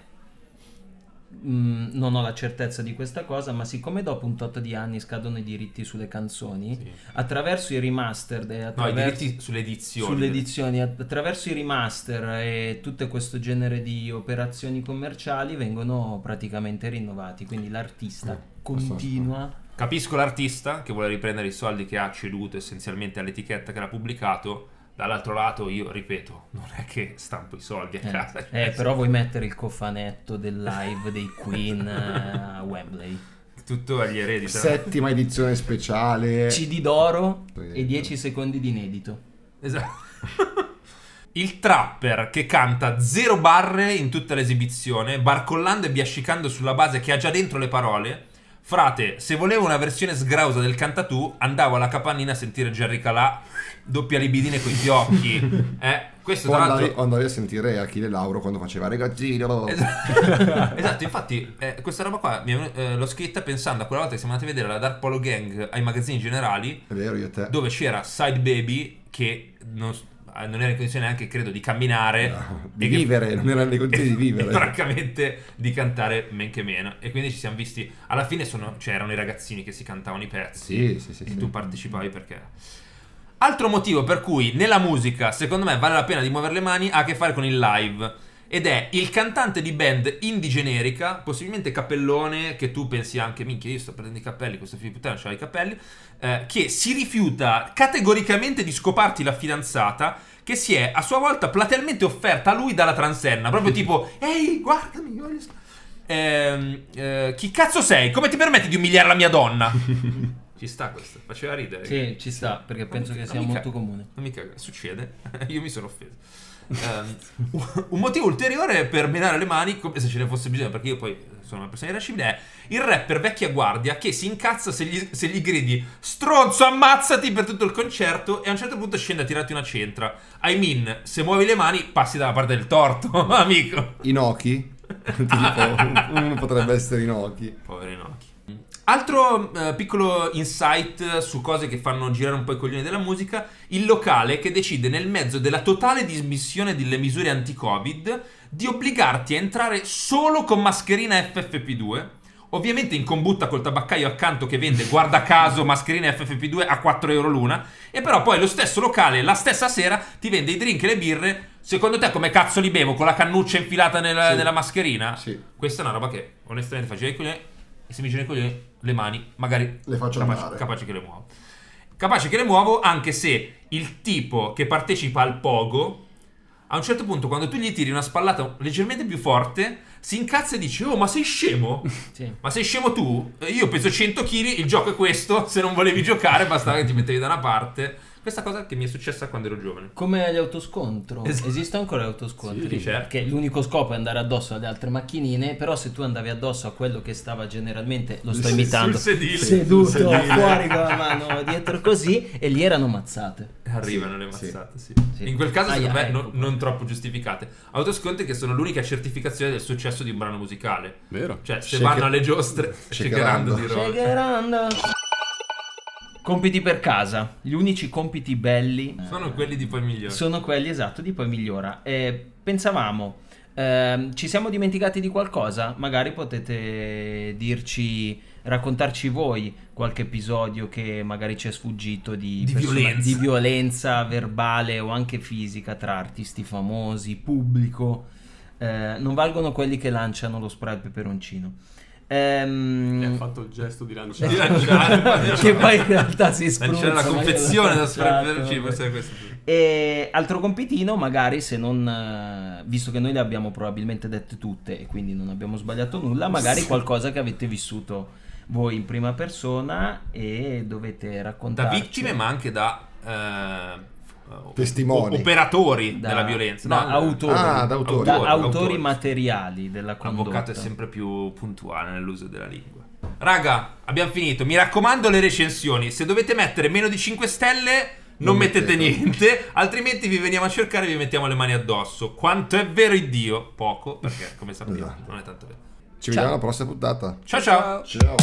mm, non ho la certezza di questa cosa, ma siccome dopo un tot di anni scadono i diritti sulle canzoni, Sì. attraverso i remastered e No, i attraverso diritti sulle edizioni. sulle edizioni, att- attraverso i remaster e tutto questo genere di operazioni commerciali vengono praticamente rinnovati, quindi l'artista Mm, continua Capisco l'artista che vuole riprendere i soldi che ha ceduto essenzialmente all'etichetta che l'ha pubblicato. Dall'altro lato, io ripeto, non è che stampo i soldi a Eh, casa. eh, però vuoi mettere il cofanetto del live dei Queen [LAUGHS] eh, a Wembley. Tutto agli eredi. Settima edizione speciale. CD d'oro e 10 secondi di inedito. Esatto. [LAUGHS] Il trapper che canta zero barre in tutta l'esibizione, barcollando e biascicando sulla base che ha già dentro le parole. Frate, se volevo una versione sgrausa del cantatù, andavo alla capannina a sentire Jerry Calà, doppia libidine coi fiocchi. [LAUGHS] Eh, questo O tra andavi, l'altro... o andavi a sentire Achille Lauro quando faceva ragazzino. Esatto, [LAUGHS] esatto, infatti eh, questa roba qua mi eh, l'ho scritta pensando a quella volta che siamo andati a vedere la Dark Polo Gang ai magazzini generali È vero, io e te. dove c'era Side Baby che non, non era in condizione neanche, credo, di camminare. No, di e che- vivere, non era nelle condizioni di [LAUGHS] vivere. e francamente di cantare men che meno. E quindi ci siamo visti. Alla fine sono, c'erano i ragazzini che si cantavano i pezzi. Sì, sì, sì. E tu partecipavi perché. Altro motivo per cui nella musica, secondo me, vale la pena di muovere le mani ha a che fare con il live. Ed è il cantante di band indie generica, possibilmente Cappellone, che tu pensi anche, minchia, io sto prendendo i capelli, questo figlio di puttana c'ha i capelli, eh, che si rifiuta categoricamente di scoparti la fidanzata, che si è a sua volta platealmente offerta a lui dalla transenna, proprio tipo, ehi, guardami, voglio... sc-". Ehm, eh, chi cazzo sei? Come ti permetti di umiliare la mia donna? [LAUGHS] Ci sta questo, faceva ridere. Sì, ci sta, perché Non penso mi- che sia molto comune. Non mi caga, succede. [LAUGHS] Io mi sono offeso. Ehm, un motivo ulteriore per menare le mani, come se ce ne fosse bisogno, perché io poi sono una persona irascibile, è il rapper vecchia guardia che si incazza se gli, se gli gridi stronzo ammazzati per tutto il concerto e a un certo punto scende a tirarti una centra. I mean, se muovi le mani passi dalla parte del torto, [LAUGHS] amico. Inoki? [LAUGHS] tipo, uno potrebbe essere Inoki. Poveri Inoki. Altro eh, piccolo insight su cose che fanno girare un po' i coglioni della musica, il locale che decide nel mezzo della totale dismissione delle misure anti-Covid di obbligarti a entrare solo con mascherina FFP2, ovviamente in combutta col tabaccaio accanto che vende, guarda caso, mascherine FFP2 a 4 euro l'una, e però poi lo stesso locale la stessa sera ti vende i drink e le birre, secondo te come cazzo li bevo? Con la cannuccia infilata nella, Sì. nella mascherina? Sì. Questa è una roba che onestamente faceva i coglioni e se mi girano i coglioni le mani magari Le faccio capace, capace che le muovo. Capace che le muovo anche se il tipo che partecipa al pogo a un certo punto quando tu gli tiri una spallata leggermente più forte si incazza e dice "Oh, ma sei scemo?" [LAUGHS] Sì. Ma sei scemo tu? Io peso 100 kg, il gioco è questo, se non volevi giocare bastava che ti mettevi da una parte. Questa cosa che mi è successa quando ero giovane. Come gli autoscontro. Esatto. Esistono ancora gli autoscontri? Sì, certo. Che l'unico scopo è andare addosso alle altre macchinine, però se tu andavi addosso a quello che stava generalmente, lo sto Sul imitando, sedile. seduto Sul sedile. fuori con la [LAUGHS] mano dietro così, e lì erano mazzate. Arrivano le sì. mazzate, sì. Sì. In quel caso, Ah, secondo me, ecco non, non troppo giustificate. Autoscontri che sono l'unica certificazione del successo di un brano musicale. Vero? Cioè, se Shaker- vanno alle giostre, shakerando. di roba. Shakerando. Compiti per casa. Gli unici compiti belli Sono quelli di poi migliore. sono quelli esatto di poi migliora. E pensavamo, ehm, ci siamo dimenticati di qualcosa? Magari potete dirci, raccontarci voi qualche episodio che magari ci è sfuggito di, Di persona- violenza. di violenza verbale o anche fisica tra artisti famosi, pubblico. Eh, non valgono quelli che lanciano lo spray al peperoncino. Ehm, ha fatto il gesto di lanciare. Di lanciare. [LAUGHS] che poi in realtà si spruzza. Lanciare la confezione da vabbè. forse è questo. E altro compitino, magari se non, eh, visto che noi le abbiamo probabilmente dette tutte e quindi non abbiamo sbagliato nulla, magari qualcosa che avete vissuto voi in prima persona e dovete Da raccontare. vittime ma anche da... eh, Testimoni. o- Operatori della violenza. da no? autori, Ah, da autori. da Autori, autori autori. materiali della condotta. L'avvocato è sempre più puntuale nell'uso della lingua. Raga, abbiamo finito. Mi raccomando le recensioni. Se dovete mettere meno di 5 stelle, non, Non mettete mettete. niente. Altrimenti vi veniamo a cercare e vi mettiamo le mani addosso. Quanto è vero Dio? Poco, perché come sappiamo Esatto. non è tanto vero. Ci vediamo alla prossima puntata. Ciao ciao. Ciao.